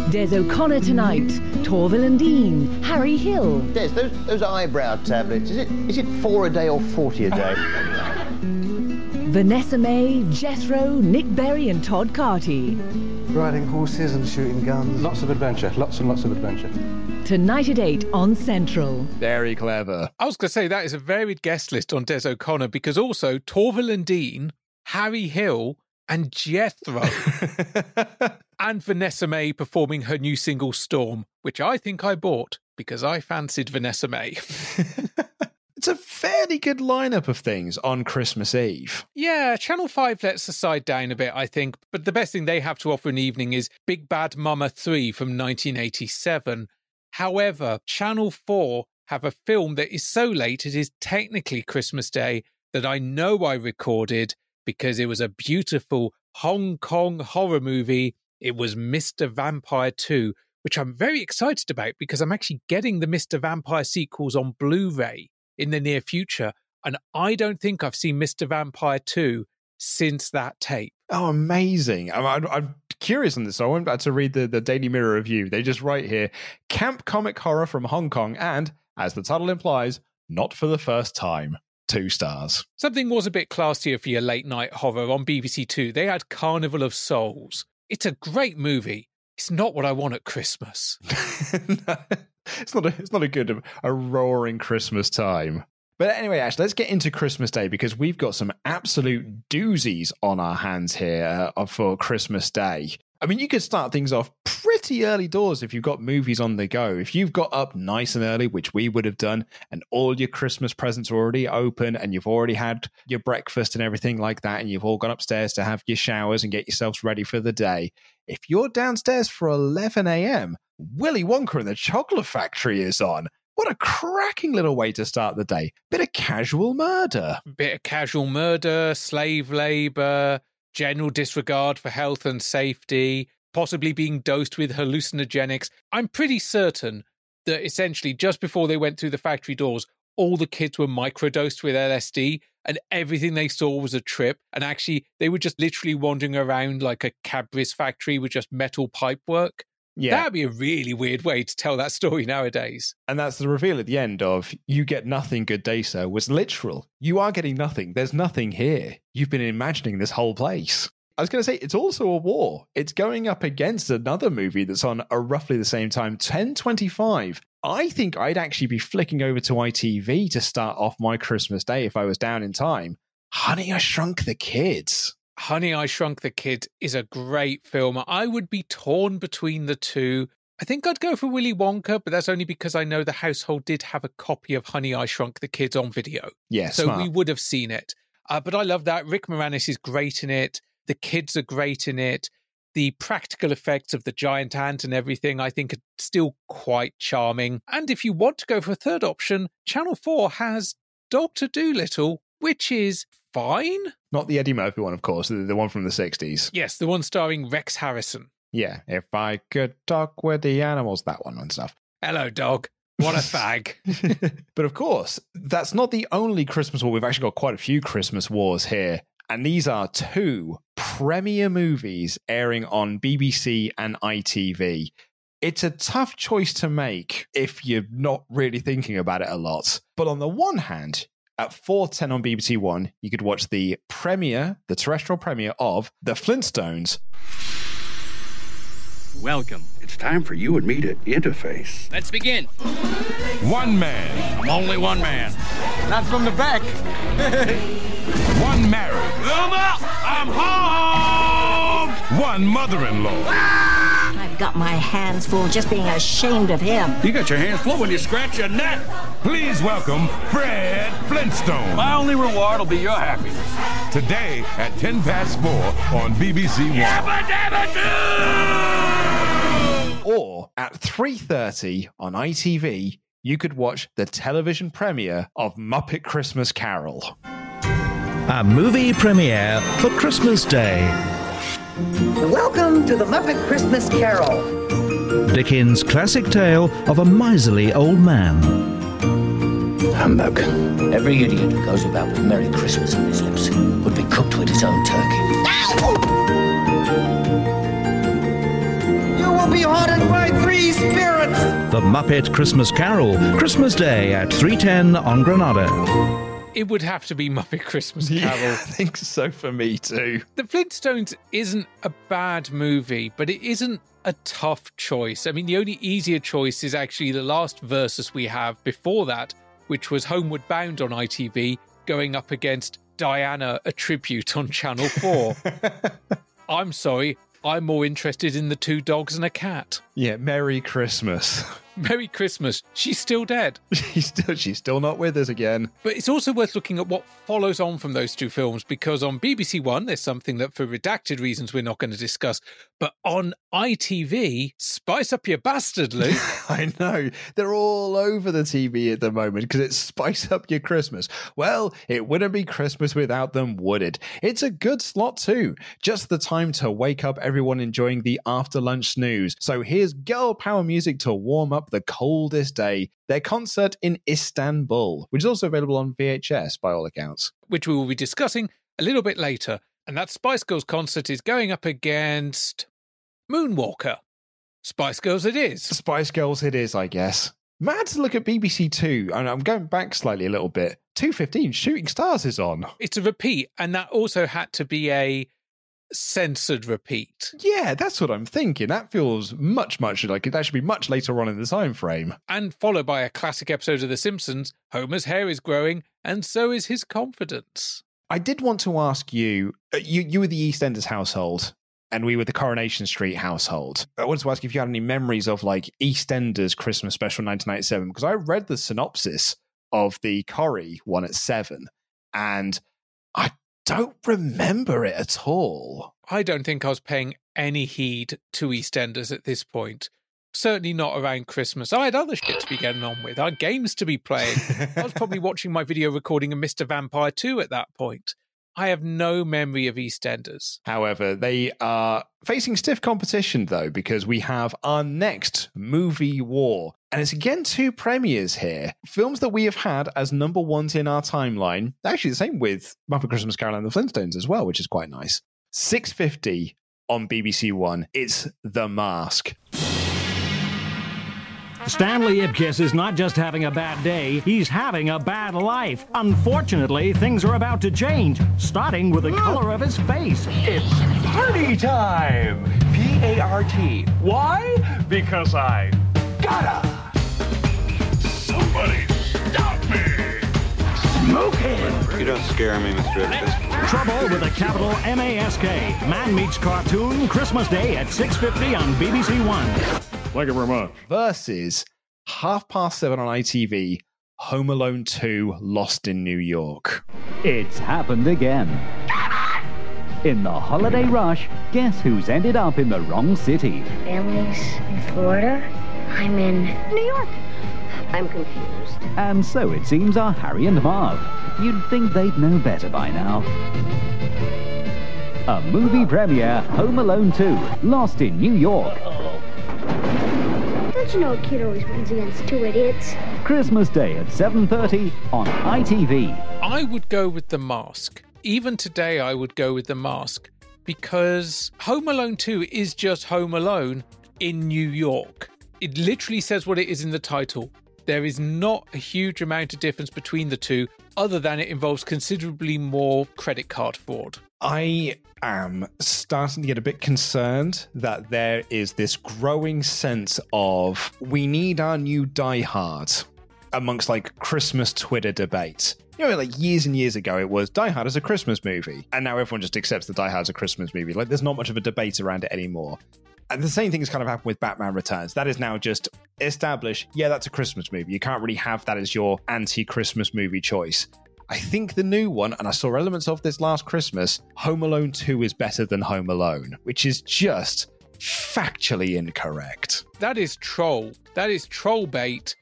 Des O'Connor tonight, Torvill and Dean, Harry Hill. Des, those, those eyebrow tablets, is it, is it four a day or 40 a day? Vanessa-Mae, Jethro, Nick Berry, and Todd Carty. Riding horses and shooting guns. Lots of adventure, lots and lots of adventure. Tonight at 8 on Central. Very clever. I was going to say that is a varied guest list on Des O'Connor because also Torvill and Dean, Harry Hill, and Jethro. and Vanessa-Mae performing her new single Storm, which I think I bought because I fancied Vanessa-Mae. It's a fairly good lineup of things on Christmas Eve. Yeah, Channel 5 lets the side down a bit, I think, but the best thing they have to offer an evening is Big Bad Mama 3 from 1987. However, Channel 4 have a film that is so late it is technically Christmas Day that I know I recorded because it was a beautiful Hong Kong horror movie. It was Mr. Vampire 2, which I'm very excited about because I'm actually getting the Mr. Vampire sequels on Blu ray in the near future. And I don't think I've seen Mr. Vampire 2 since that tape. Oh, amazing. I'm, I'm, curious on this. So I went back to read the, the Daily Mirror review. They just write here camp comic horror from Hong Kong and, as the title implies, not for the first time. Two stars. Something was a bit classier for your late night horror on BBC Two. They had Carnival of Souls. It's a great movie. It's not what I want at Christmas. It's not a, it's not a good a roaring Christmas time. But anyway, Ash, let's get into Christmas Day because we've got some absolute doozies on our hands here uh, for Christmas Day. I mean, you could start things off pretty early doors if you've got movies on the go. If you've got up nice and early, which we would have done, and all your Christmas presents are already open and you've already had your breakfast and everything like that, and you've all gone upstairs to have your showers and get yourselves ready for the day. If you're downstairs for 11 a.m., Willy Wonka and the Chocolate Factory is on. What a cracking little way to start the day. Bit of casual murder. Bit of casual murder, slave labour, general disregard for health and safety, possibly being dosed with hallucinogenics. I'm pretty certain that essentially just before they went through the factory doors, all the kids were microdosed with LSD and everything they saw was a trip. And actually, they were just literally wandering around like a Cadbury's factory with just metal pipework. Yeah. That'd be a really weird way to tell that story nowadays. And that's the reveal at the end of you get nothing, good day, sir, was literal. You are getting nothing. There's nothing here. You've been imagining this whole place. I was going to say, it's also a war. It's going up against another movie that's on a roughly the same time, 1025. I think I'd actually be flicking over to ITV to start off my Christmas day if I was down in time. Honey, I Shrunk the Kids. Honey, I Shrunk the Kids is a great film. I would be torn between the two. I think I'd go for Willy Wonka, but that's only because I know the household did have a copy of Honey, I Shrunk the Kids on video. Yeah, so smart. we would have seen it. Uh, but I love that. Rick Moranis is great in it. The kids are great in it. The practical effects of the giant ant and everything, I think, are still quite charming. And if you want to go for a third option, Channel 4 has Doctor Dolittle, which is fine. Not the Eddie Murphy one, of course, the, the one from the 60s. Yes, the one starring Rex Harrison. Yeah, if I could talk with the animals, that one and stuff. Hello, dog. What a fag. but of course, that's not the only Christmas war. We've actually got quite a few Christmas wars here. And these are two premiere movies airing on BBC and ITV. It's a tough choice to make if you're not really thinking about it a lot. But on the one hand, at 4.10 on BBC One, you could watch the premiere, the terrestrial premiere of The Flintstones. Welcome. It's time for you and me to interface. Let's begin. One man. I'm only one man. Not from the back. One married. Wilma, I'm home! One mother-in-law. Ah! I've got my hands full just being ashamed of him. You got your hands full when you scratch your neck. Please welcome Fred Flintstone. My only reward will be your happiness. Today at 10 past 4 on BBC One. Yabba dabba doo! Or at 3.30 on ITV, you could watch the television premiere of Muppet Christmas Carol. A movie premiere for Christmas Day. Welcome to the Muppet Christmas Carol. Dickens' classic tale of a miserly old man. Humbug. Every idiot who goes about with Merry Christmas on his lips would be cooked with his own turkey. You will be haunted by three spirits. The Muppet Christmas Carol, Christmas Day at 3.10 on Granada. It would have to be Muppet Christmas Yeah, Carol. I think so for me too. The Flintstones isn't a bad movie, but it isn't a tough choice. I mean, the only easier choice is actually the last versus we have before that, which was Homeward Bound on ITV, going up against Diana, a tribute on Channel 4. I'm sorry, I'm more interested in the two dogs and a cat. Yeah, Merry Christmas. Merry Christmas. She's still dead. she's still she's still not with us again. But it's also worth looking at what follows on from those two films because on BBC One, there's something that, for redacted reasons, we're not going to discuss. But on ITV, spice up your bastard, Luke. I know. They're all over the TV at the moment because it's Spice Up Your Christmas. Well, it wouldn't be Christmas without them, would it? It's a good slot too. Just the time to wake up everyone enjoying the after lunch snooze. So here's girl power music to warm up the coldest day. Their concert in Istanbul, which is also available on VHS by all accounts. which we will be discussing a little bit later. And that Spice Girls concert is going up against Moonwalker. Spice Girls it is. Spice Girls it is, I guess. Mad to look at BBC Two, and I'm going back slightly a little bit. 215 Shooting Stars is on. It's a repeat, and that also had to be a censored repeat. Yeah, that's what I'm thinking. That feels much, much like it. That should be much later on in the time frame. And followed by a classic episode of The Simpsons Homer's hair is growing, and so is his confidence. I did want to ask you. uh, You you were the EastEnders household, and we were the Coronation Street household. I wanted to ask if you had any memories of like EastEnders Christmas Special 1997 because I read the synopsis of the Corrie one at seven, and I don't remember it at all. I don't think I was paying any heed to EastEnders at this point. Certainly not around Christmas. I had other shit to be getting on with. I had games to be playing. I was probably watching my video recording of Mr. Vampire 2 at that point. I have no memory of EastEnders. However, they are facing stiff competition though, because we have our next movie war. And it's again two premieres here. Films that we have had as number ones in our timeline. Actually, the same with Muppet Christmas Carol and the Flintstones as well, which is quite nice. 650 on BBC One. It's The Mask. Stanley Ipkiss is not just having a bad day, he's having a bad life. Unfortunately, things are about to change, starting with the hmm. color of his face. It's party time! P A R T. Why? Because I gotta! Smoking! You don't scare me, Mr. Ipkiss. Trouble with a capital M-A-S-K. Man Meets Cartoon, Christmas Day at 6.50 on BBC One. Thank you very much. Versus half past seven on ITV, Home Alone 2 Lost in New York. It's happened again. In the holiday rush, guess who's ended up in the wrong city? Families in Florida? I'm in New York. I'm confused. And so it seems are Harry and Marv. You'd think they'd know better by now. A movie premiere, Home Alone 2, Lost in New York. Did you know a kid always wins against two idiots? Christmas Day at 7.30 on ITV. I would go with The Mask. Even today, I would go with The Mask because Home Alone 2 is just Home Alone in New York. It literally says what it is in the title. There is not a huge amount of difference between the two, other than it involves considerably more credit card fraud. I am starting to get a bit concerned that there is this growing sense of we need our new Die Hard amongst like Christmas Twitter debates. You know, like years and years ago, it was Die Hard is a Christmas movie, and now everyone just accepts that Die Hard's a Christmas movie. Like, there's not much of a debate around it anymore. And the same thing has kind of happened with Batman Returns. That is now just established. Yeah, that's a Christmas movie. You can't really have that as your anti-Christmas movie choice. I think the new one, and I saw elements of this last Christmas, Home Alone 2 is better than Home Alone, which is just factually incorrect. That is troll. That is troll bait.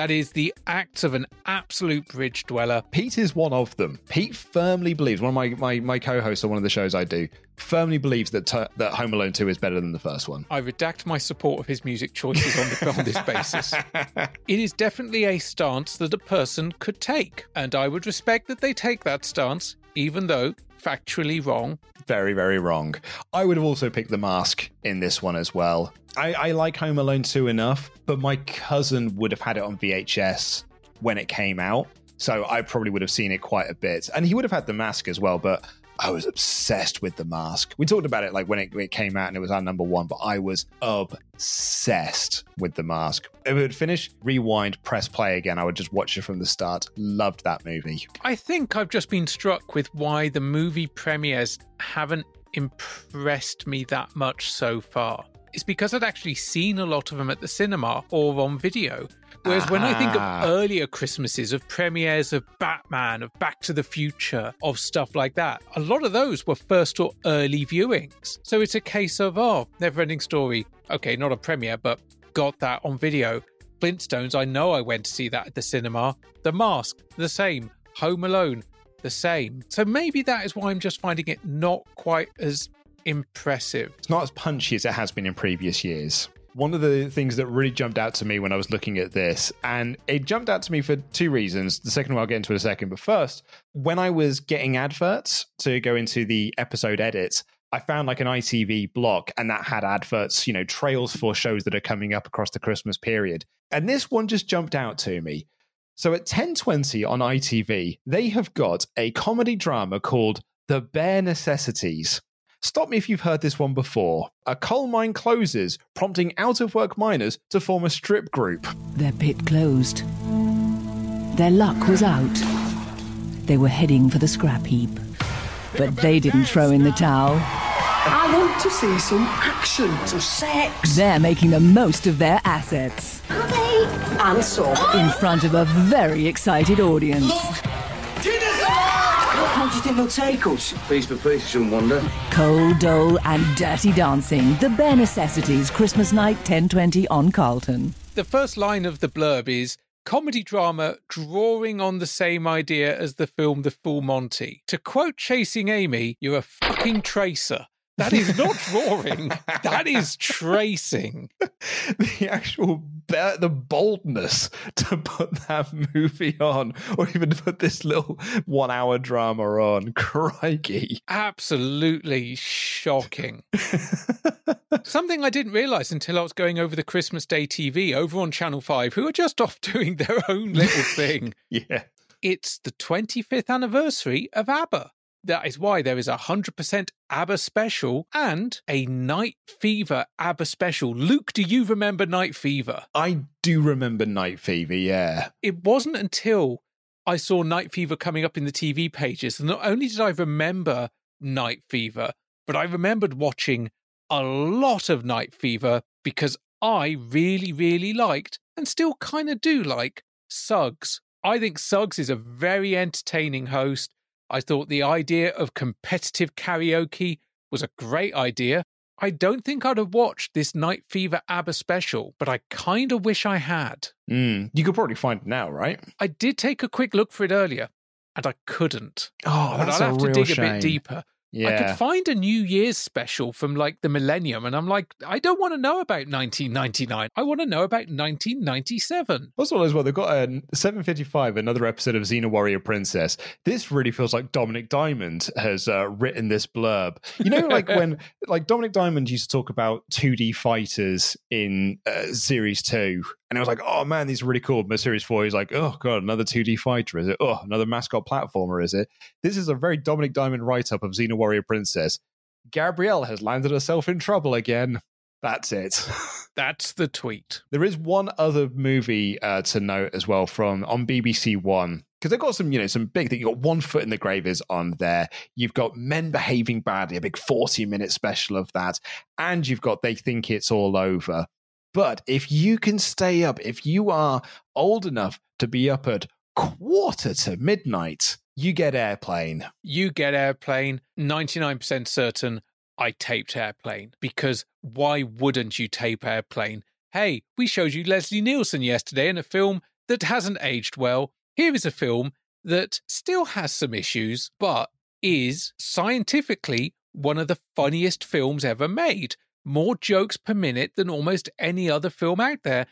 That is the act of an absolute bridge dweller. Pete is one of them. Pete firmly believes, one of my, my, my co hosts on one of the shows I do, firmly believes that, t- that Home Alone 2 is better than the first one. I redact my support of his music choices on, the, on this basis. It is definitely a stance that a person could take, and I would respect that they take that stance, even though factually wrong. Very, very wrong. I would have also picked The Mask in this one as well. I, I like Home Alone 2 enough, but my cousin would have had it on VHS when it came out. So I probably would have seen it quite a bit. And he would have had The Mask as well, but I was obsessed with The Mask. We talked about it like when it, it came out and it was our number one, but I was obsessed with The Mask. If it would finish, rewind, press play again, I would just watch it from the start. Loved that movie. I think I've just been struck with why the movie premieres haven't impressed me that much so far. It's because I'd actually seen a lot of them at the cinema or on video. Whereas when I think Ah. of earlier Christmases, of premieres of Batman, of Back to the Future, of stuff like that, a lot of those were first or early viewings. So it's a case of, oh, never ending story. Okay, not a premiere, but got that on video. Flintstones, I know I went to see that at the cinema. The Mask, the same. Home Alone, the same. So maybe that is why I'm just finding it not quite as impressive. It's not as punchy as it has been in previous years. One of the things that really jumped out to me when I was looking at this, and it jumped out to me for two reasons. The second one I'll get into in a second. But first, when I was getting adverts to go into the episode edits, I found like an ITV block and that had adverts, you know, trails for shows that are coming up across the Christmas period. And this one just jumped out to me. So at 1020 on ITV, they have got a comedy drama called The Bare Necessities. Stop me if you've heard this one before. A coal mine closes, prompting out of work miners to form a strip group. Their pit closed. Their luck was out. They were heading for the scrap heap. But they didn't throw in the towel. I want to see some action, some sex. They're making the most of their assets. Are they? And so. In front of a very excited audience. How do you think they'll take us? Piece for piece, shouldn't wonder. Cold, dole, and dirty dancing. The bare necessities. Christmas night, 1020 on Carlton. The first line of the blurb is comedy drama drawing on the same idea as the film The Full Monty. To quote Chasing Amy, you're a fucking tracer. That is not drawing. that is tracing. the actual be- the boldness to put that movie on, or even to put this little one-hour drama on. Crikey! Absolutely shocking. Something I didn't realize until I was going over the Christmas Day TV over on Channel 5, who are just off doing their own little thing. yeah. It's the 25th anniversary of ABBA. That is why there is a 100% ABBA special and a Night Fever ABBA special. Luke, do you remember Night Fever? I do remember Night Fever, yeah. It wasn't until I saw Night Fever coming up in the TV pages that not only did I remember Night Fever, but I remembered watching a lot of Night Fever because I really, really liked and still kind of do like Suggs. I think Suggs is a very entertaining host. I thought the idea of competitive karaoke was a great idea. I don't think I'd have watched this Night Fever ABBA special, but I kind of wish I had. Mm, you could probably find it now, right? I did take a quick look for it earlier, and I couldn't. Oh, but that's I'll a have real to dig a shame. bit deeper. I could find a New Year's special from like the millennium, and I'm like, I don't want to know about 1999. I want to know about 1997. Also, as well, they've got a 755, another episode of Xena Warrior Princess. This really feels like Dominik Diamond has uh, written this blurb. You know, like when like Dominik Diamond used to talk about 2D fighters in uh, Series 2, and it was like, oh man, these are really cool. But Series 4, he's like, oh god, another 2D fighter, is it? Oh, another mascot platformer, is it? This is a very Dominik Diamond write up of Xena Warrior Princess. Gabrielle has landed herself in trouble again. That's it. That's the tweet. There is one other movie uh, to note as well from on BBC One because they've got some, you know, some big. Thing. You've got One Foot in the Grave is on there. You've got Men Behaving Badly, a big forty-minute special of that, and you've got They Think It's All Over. But if you can stay up, if you are old enough to be up at quarter to midnight, you get Airplane. You get Airplane, 99% certain I taped Airplane because why wouldn't you tape Airplane? Hey, we showed you Leslie Nielsen yesterday in a film that hasn't aged well. Here is a film that still has some issues, but is scientifically one of the funniest films ever made. More jokes per minute than almost any other film out there.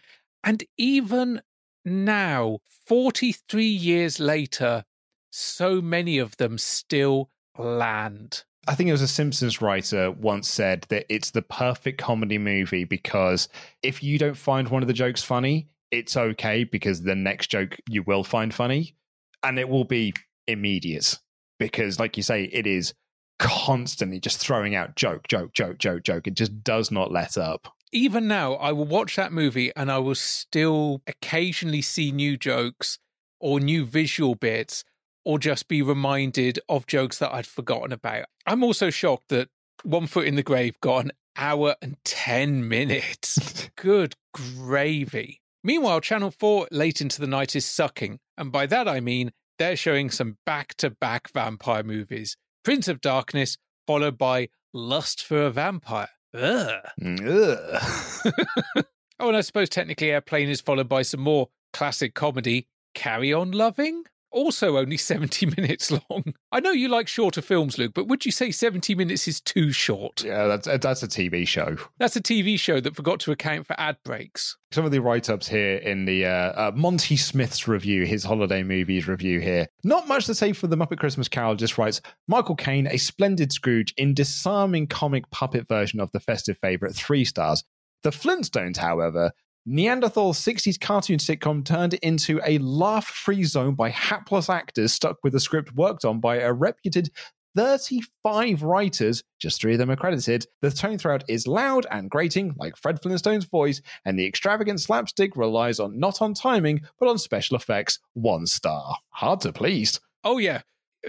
And even now, 43 years later, so many of them still land. I think it was a Simpsons writer once said that it's the perfect comedy movie because if you don't find one of the jokes funny, it's okay because the next joke you will find funny and it will be immediate because, like you say, it is constantly just throwing out joke, joke, joke, joke, joke. It just does not let up. Even now, I will watch that movie and I will still occasionally see new jokes or new visual bits or just be reminded of jokes that I'd forgotten about. I'm also shocked that One Foot in the Grave got an hour and 10 minutes. Good gravy. Meanwhile, Channel 4 late into the night is sucking. And by that I mean they're showing some back to back vampire movies Prince of Darkness, followed by Lust for a Vampire. Ugh. Mm, ugh. Oh, and I suppose technically Airplane is followed by some more classic comedy, Carry On Loving? Also only 70 minutes long. I know you like shorter films, Luke, but would you say 70 minutes is too short? Yeah, that's that's a TV show. That's a TV show that forgot to account for ad breaks. Some of the write ups here in the uh, uh, Monty Smith's review, his holiday movies review here. Not much to say for the Muppet Christmas Carol, just writes Michael Caine, a splendid Scrooge in disarming comic puppet version of the festive favourite, three stars. The Flintstones, however, Neanderthal 60s cartoon sitcom turned into a laugh free zone by hapless actors stuck with a script worked on by a reputed 35 writers, just three of them are credited. The tone throughout is loud and grating, like Fred Flintstone's voice, and the extravagant slapstick relies on not on timing, but on special effects. One star. Hard to please. Oh, yeah.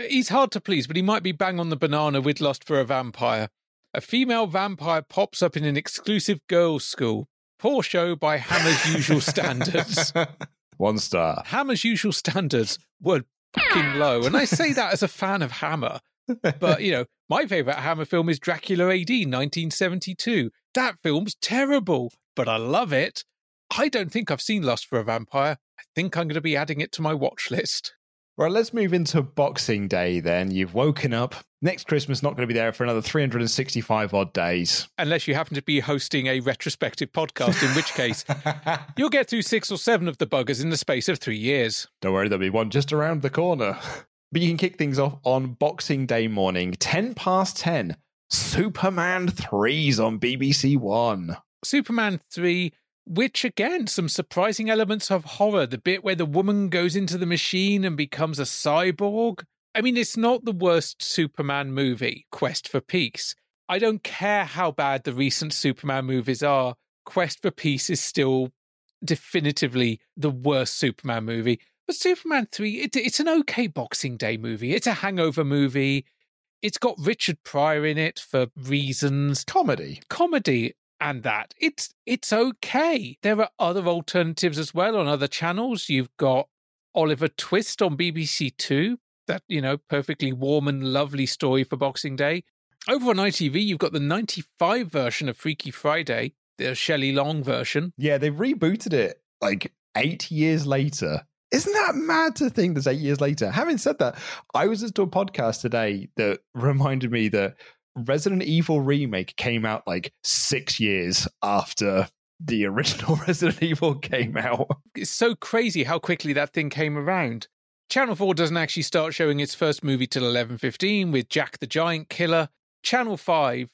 He's hard to please, but he might be bang on the banana with Lust for a Vampire. A female vampire pops up in an exclusive girls' school. Poor show by Hammer's usual standards. One star. Hammer's usual standards were fucking low. And I say that as a fan of Hammer. But, you know, my favourite Hammer film is Dracula AD 1972. That film's terrible, but I love it. I don't think I've seen Lust for a Vampire. I think I'm going to be adding it to my watch list. Right, let's move into Boxing Day then. You've woken up. Next Christmas, not going to be there for another 365 odd days. Unless you happen to be hosting a retrospective podcast, in which case you'll get through six or seven of the buggers in the space of three years. Don't worry, there'll be one just around the corner. But you can kick things off on Boxing Day morning, 10 past 10. Superman 3's on BBC One. Superman 3, which again, some surprising elements of horror. The bit where the woman goes into the machine and becomes a cyborg. I mean, it's not the worst Superman movie, Quest for Peace. I don't care how bad the recent Superman movies are, Quest for Peace is still definitively the worst Superman movie. But Superman 3, it, it's an okay Boxing Day movie. It's a hangover movie. It's got Richard Pryor in it for reasons. Comedy. Comedy and that. It's it's okay. There are other alternatives as well on other channels. You've got Oliver Twist on BBC Two. That, you know, perfectly warm and lovely story for Boxing Day. Over on ITV, you've got the 95 version of Freaky Friday, the Shelley Long version. Yeah, they've rebooted it like eight years later. Isn't that mad to think that's eight years later? Having said that, I was listening to a podcast today that reminded me that Resident Evil Remake came out like six years after the original Resident Evil came out. It's so crazy how quickly that thing came around. Channel 4 doesn't actually start showing its first movie till 11:15 with Jack the Giant Killer. Channel 5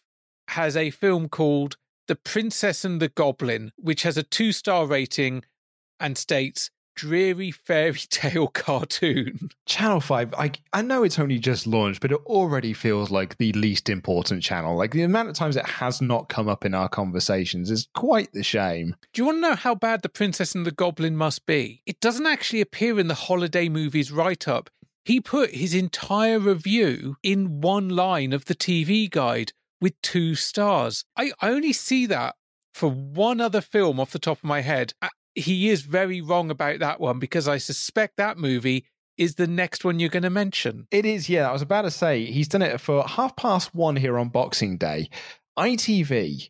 has a film called The Princess and the Goblin, which has a 2-star rating and states dreary fairy tale cartoon. Channel 5, I, I know it's only just launched, but it already feels like the least important channel. Like the amount of times it has not come up in our conversations is quite the shame. Do you want to know how bad The Princess and the Goblin must be? It doesn't actually appear in the holiday movies write up. He put his entire review in one line of the TV guide with two stars. I only see that for one other film off the top of my head. He is very wrong about that one because I suspect that movie is the next one you're going to mention. It is, yeah. I was about to say he's done it for half past one here on Boxing Day. ITV,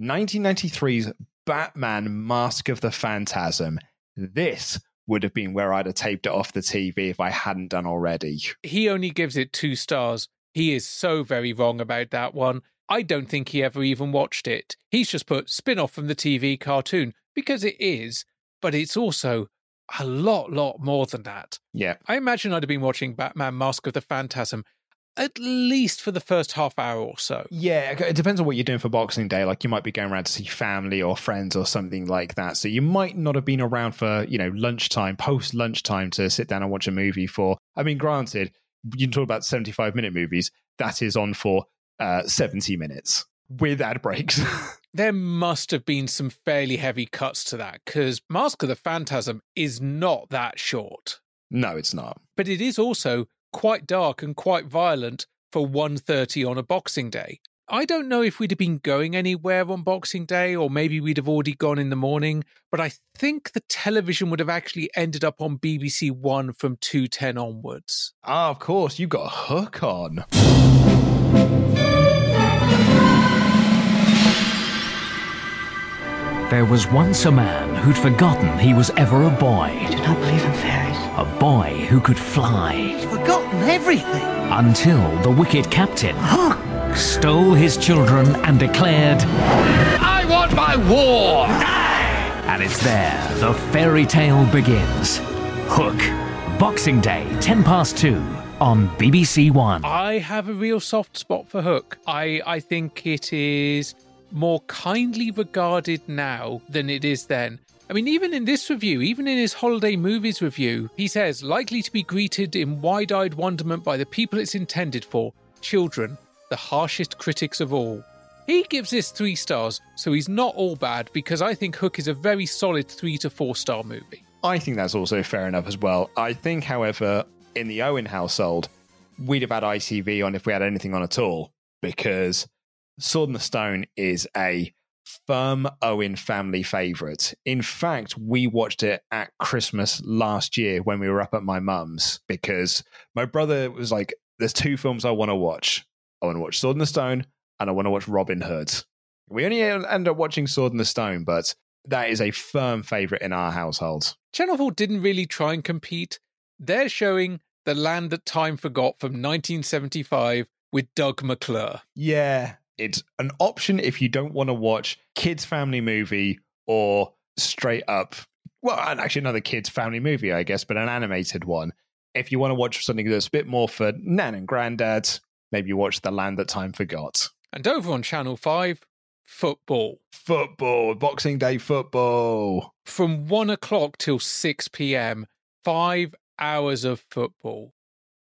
1993's Batman Mask of the Phantasm. This would have been where I'd have taped it off the TV if I hadn't done already. He only gives it two stars. He is so very wrong about that one. I don't think he ever even watched it. He's just put spin off from the TV cartoon because it is, but it's also a lot, lot more than that. Yeah. I imagine I'd have been watching Batman Mask of the Phantasm at least for the first half hour or so. Yeah, it depends on what you're doing for Boxing Day. Like you might be going around to see family or friends or something like that. So you might not have been around for, you know, lunchtime, post lunchtime to sit down and watch a movie for. I mean, granted, you can talk about 75 minute movies. That is on for uh, 70 minutes with ad breaks. there must have been some fairly heavy cuts to that because Mask of the Phantasm is not that short. no, it's not. But it is also quite dark and quite violent for 1.30 on a Boxing Day. I don't know if we'd have been going anywhere on Boxing Day or maybe we'd have already gone in the morning, but I think the television would have actually ended up on BBC One from 2.10 onwards. Ah, of course, you got a hook on. There was once a man who'd forgotten he was ever a boy. I do not believe in fairies. A boy who could fly. He's Forgotten everything. Until the wicked captain Hook stole his children and declared, I want my war! and it's there the fairy tale begins. Hook. Boxing Day, 10 past 2 on BBC One. I have a real soft spot for Hook. I, I think it is more kindly regarded now than it is then. I mean, even in this review, even in his holiday movies review, he says, likely to be greeted in wide eyed wonderment by the people it's intended for children, the harshest critics of all. He gives this three stars, so he's not all bad because I think Hook is a very solid three to four star movie. I think that's also fair enough as well. I think, however, in the Owen household, we'd have had ITV on if we had anything on at all, because Sword in the Stone is a firm Owen family favourite. In fact, we watched it at Christmas last year when we were up at my mum's because my brother was like, There's two films I want to watch. I want to watch Sword in the Stone and I want to watch Robin Hood. We only end up watching Sword in the Stone, but that is a firm favourite in our household. Channel 4 didn't really try and compete. They're showing The Land That Time Forgot from 1975 with Doug McClure. Yeah, it's an option if you don't want to watch kids family movie or straight up well and actually another kids family movie i guess but an animated one if you want to watch something that's a bit more for nan and granddad maybe watch the land that time forgot And over on Channel 5, football. football boxing day football From 1 o'clock till 6 p.m., five hours of football.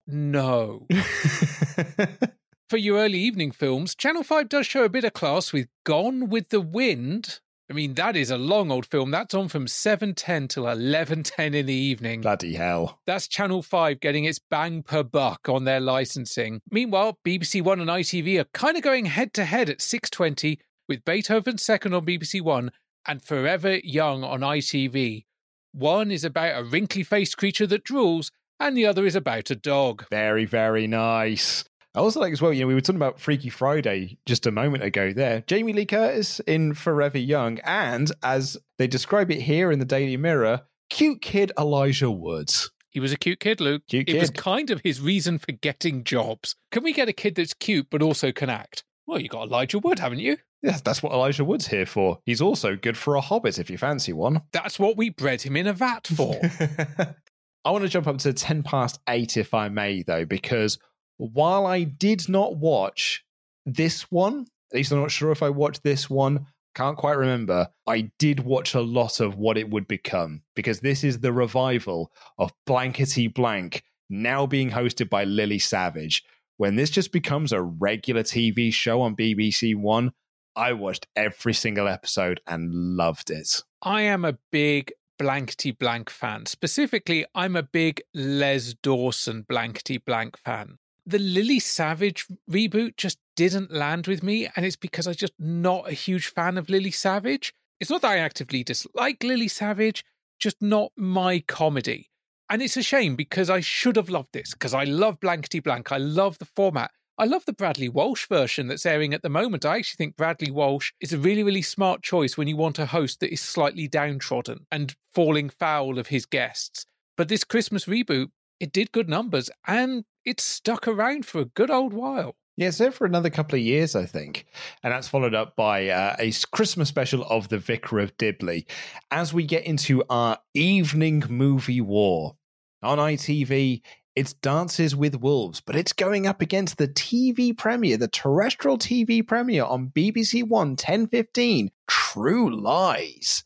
No. For your early evening films, Channel 5 does show a bit of class with Gone with the Wind. I mean, that is a long old film. That's on from 7.10 till 11.10 in the evening. bloody hell That's Channel 5 getting its bang per buck on their licensing. Meanwhile, BBC One and ITV are kind of going head to head at 6.20 with Beethoven second on BBC One and Forever Young on ITV. One is about a wrinkly faced creature that drools, and the other is about a dog. very very nice I also like as well, you know, we were talking about Freaky Friday just a moment ago there. Jamie Lee Curtis in Forever Young, and as they describe it here in the Daily Mirror, cute kid Elijah Woods. He was a cute kid, Luke. Cute It was kind of his reason for getting jobs. Can we get a kid that's cute but also can act? Well, you got Elijah Wood, haven't you? Yeah, that's what Elijah Wood's here for. He's also good for a hobbit if you fancy one. That's what we bred him in a vat for. I want to jump up to 10 past 8 if I may, though, because while I did not watch this one, at least I'm not sure if I watched this one, can't quite remember, I did watch a lot of what it would become because this is the revival of Blankety Blank, now being hosted by Lily Savage. When this just becomes a regular TV show on BBC One, I watched every single episode and loved it. I am a big blankety blank fan. Specifically, I'm a big Les Dawson blankety blank fan. The Lily Savage reboot just didn't land with me, and it's because I'm just not a huge fan of Lily Savage. It's not that I actively dislike Lily Savage, just not my comedy. And it's a shame because I should have loved this because I love Blankety Blank. I love the format. I love the Bradley Walsh version that's airing at the moment. I actually think Bradley Walsh is a really, really smart choice when you want a host that is slightly downtrodden and falling foul of his guests. But this Christmas reboot, it did good numbers and it stuck around for a good old while. Yeah, it's there for another couple of years, I think. And that's followed up by uh, a Christmas special of The Vicar of Dibley. As we get into our evening movie war on ITV, it's Dances with Wolves, but it's going up against the TV premiere, the terrestrial TV premiere on BBC One 1015, True Lies.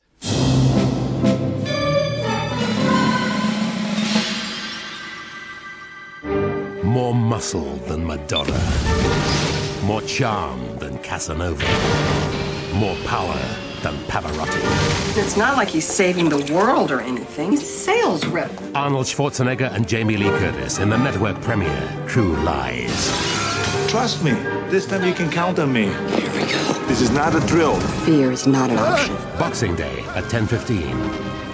More muscle than Madonna. More charm than Casanova. More power than Pavarotti. It's not like he's saving the world or anything. He's a sales rep. Arnold Schwarzenegger and Jamie Lee Curtis in the network premiere, True Lies. Trust me, this time you can count on me. Here we go. This is not a drill. Fear is not an option. Boxing Day at 10.15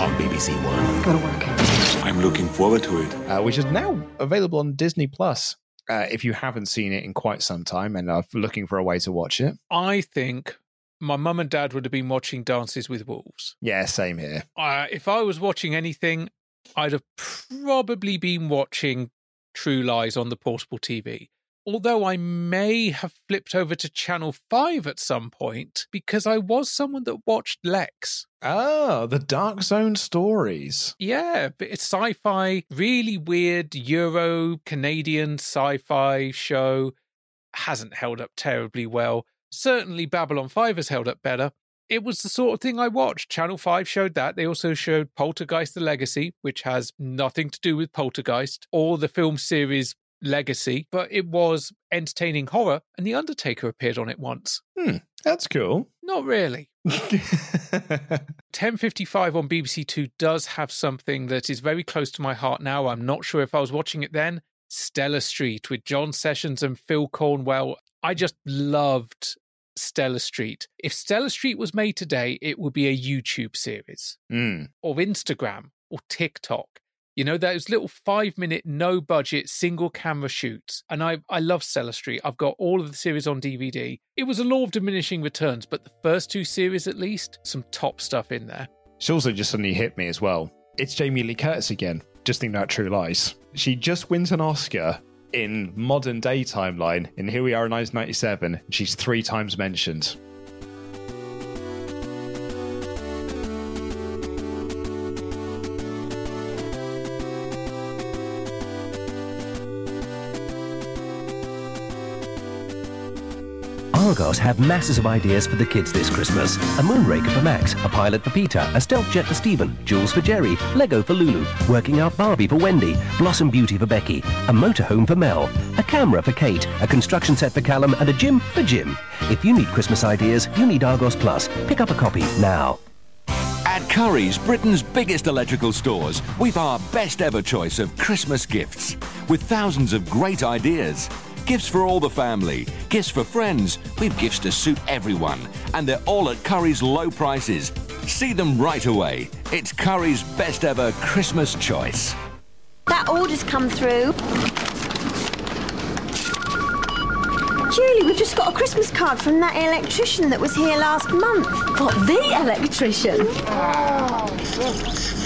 on BBC One. Go to work. I'm looking forward to it. uh, which is now available on Disney Plus. Uh, if you haven't seen it in quite some time and are looking for a way to watch it, I think my mum and dad would have been watching Dances with Wolves. yeah, same here. Uh, if I was watching anything, I'd have probably been watching True Lies on the portable TV. Although I may have flipped over to Channel 5 at some point because I was someone that watched Lexx. Oh, the Dark Zone stories. Yeah, but it's sci fi, really weird Euro Canadian sci fi show. Hasn't held up terribly well. Certainly Babylon 5 has held up better. It was the sort of thing I watched. Channel 5 showed that. They also showed Poltergeist the Legacy, which has nothing to do with Poltergeist or the film series Legacy, but it was entertaining horror, and The Undertaker appeared on it once. Hmm, that's cool. Not really. 1055 on BBC Two does have something that is very close to my heart now. I'm not sure if I was watching it then. Stella Street with John Sessions and Phil Cornwell. I just loved Stella Street. If Stella Street was made today, it would be a YouTube series Mm. or Instagram or TikTok. You know, those little five minute, no budget, single camera shoots. And I, I love Street. I've got all of the series on DVD. It was a law of diminishing returns, but the first two series, at least, some top stuff in there. She also just suddenly hit me as well. It's Jamie Lee Curtis again. Just thinking about True Lies. She just wins an Oscar in modern day timeline, and here we are in 1997. and She's three times mentioned. Argos have masses of ideas for the kids this Christmas. A Moonraker for Max, a pilot for Peter, a stealth jet for Stephen, Jules for Jerry, Lego for Lulu, working out Barbie for Wendy, Blossom Beauty for Becky, a motorhome for Mel, a camera for Kate, a construction set for Callum, and a gym for Jim. If you need Christmas ideas, you need Argos Plus. Pick up a copy now. At Curry's, Britain's biggest electrical stores, we've our best ever choice of Christmas gifts with thousands of great ideas. Gifts for all the family, gifts for friends. We've gifts to suit everyone, and they're all at Curry's low prices. See them right away. It's Curry's best ever Christmas choice. That order's come through. Julie, we've just got a Christmas card from that electrician that was here last month. What, the electrician? Oh,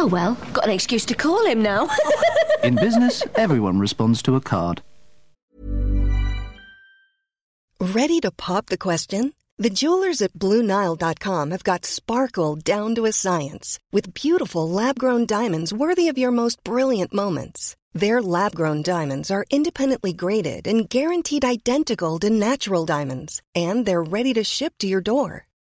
Oh well, got an excuse to call him now. In business, everyone responds to a card. Ready to pop the question? The jewelers at BlueNile.com have got sparkle down to a science with beautiful lab grown diamonds worthy of your most brilliant moments. Their lab grown diamonds are independently graded and guaranteed identical to natural diamonds, and they're ready to ship to your door.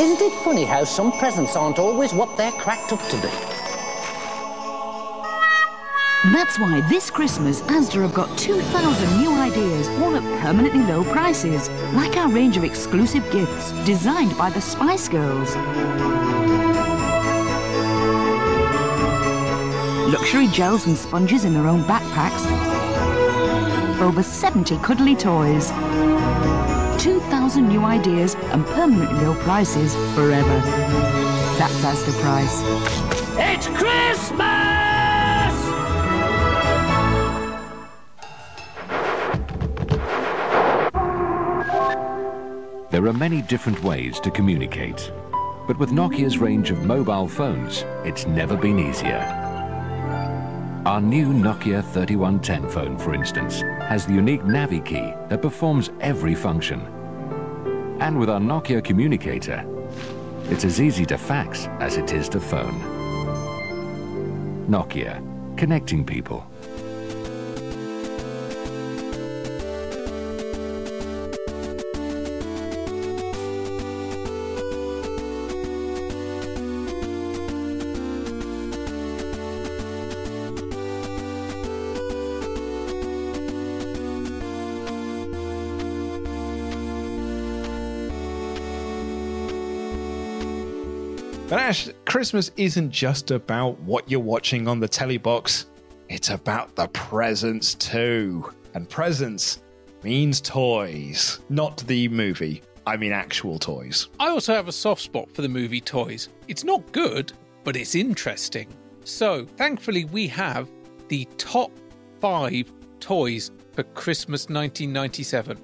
Isn't it funny how some presents aren't always what they're cracked up to be? That's why this Christmas Asda have got 2,000 new ideas, all at permanently low prices, like our range of exclusive gifts designed by the Spice Girls. Luxury gels and sponges in their own backpacks. Over 70 cuddly toys. 2,000 new ideas and permanently low prices forever. That's Asda Price. It's Christmas! There are many different ways to communicate. But with Nokia's range of mobile phones, it's never been easier. Our new Nokia 3110 phone, for instance, has the unique Navi key that performs every function. And with our Nokia communicator, it's as easy to fax as it is to phone. Nokia, connecting people. Christmas isn't just about what you're watching on the telly box. It's about the presents too. And presents means toys, not the movie. I mean actual toys. I also have a soft spot for the movie Toys. It's not good, but it's interesting. So, thankfully, we have the top five toys for Christmas 1997.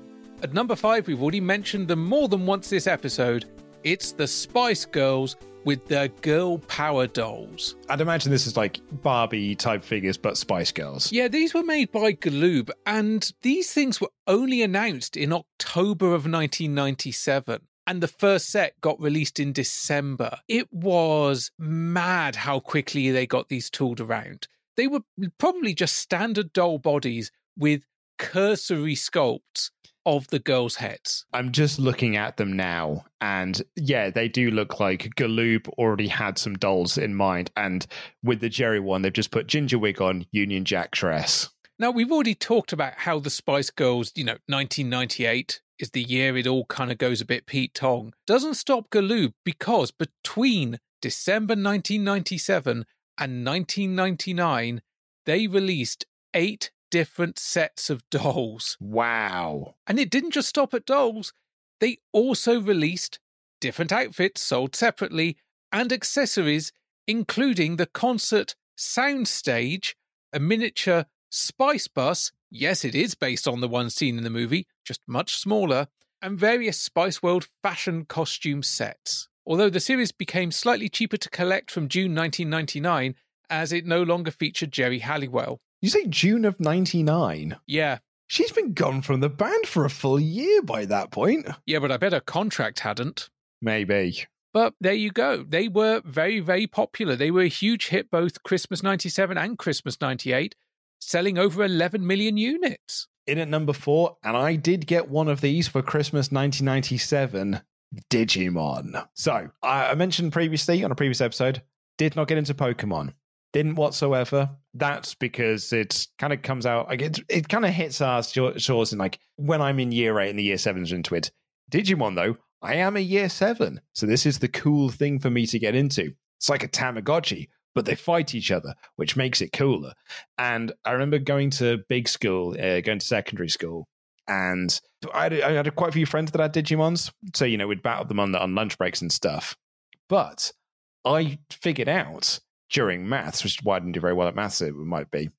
At number five, we've already mentioned them more than once this episode. It's the Spice Girls with their girl power dolls. I'd imagine this is like Barbie type figures, but Spice Girls. Yeah, these were made by Galoob, and these things were only announced in October of 1997. And the first set got released in December. It was mad how quickly they got these tooled around. They were probably just standard doll bodies with cursory sculpts of the girls' heads. I'm just looking at them now, and yeah, they do look like Galoob already had some dolls in mind. And with the Geri one, they've just put ginger wig on, Union Jack dress. Now, we've already talked about how the Spice Girls, you know, 1998 is the year it all kind of goes a bit Pete Tong. Doesn't stop Galoob because between December 1997 and 1999, they released eight different sets of dolls. Wow. And it didn't just stop at dolls, they also released different outfits sold separately and accessories, including the concert soundstage, a miniature Spice Bus. Yes, it is based on the one seen in the movie, just much smaller, and various Spice World fashion costume sets. although the series became slightly cheaper to collect from June 1999 as it no longer featured Geri Halliwell. You say June of 99? Yeah. She's been gone from the band for a full year by that point. Yeah, but I bet her contract hadn't. Maybe. But there you go. They were very, very popular. They were a huge hit both Christmas 97 and Christmas 98, selling over 11 million units. In at number four, and I did get one of these for Christmas 1997 Digimon. So, I I mentioned previously on a previous episode, did not get into Pokemon. Didn't whatsoever. That's because it kind of comes out, like it, it kind of hits our shor- shores in like when I'm in year eight and the year seven's into it. Digimon, though, I am a year seven. So this is the cool thing for me to get into. It's like a Tamagotchi, but they fight each other, which makes it cooler. And I remember going to big school, uh, going to secondary school, and I had, I had quite a few friends that had Digimons. So, you know, we'd battle them on, the, on lunch breaks and stuff. But I figured out during maths, which is why I didn't do very well at maths, it might be,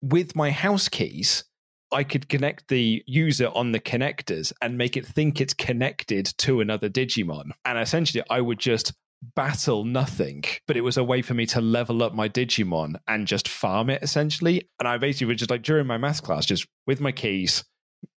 with my house keys, I could connect the user on the connectors and make it think it's connected to another Digimon. And essentially, I would just battle nothing, but it was a way for me to level up my Digimon and just farm it essentially. And I basically would just like during my math class, just with my keys,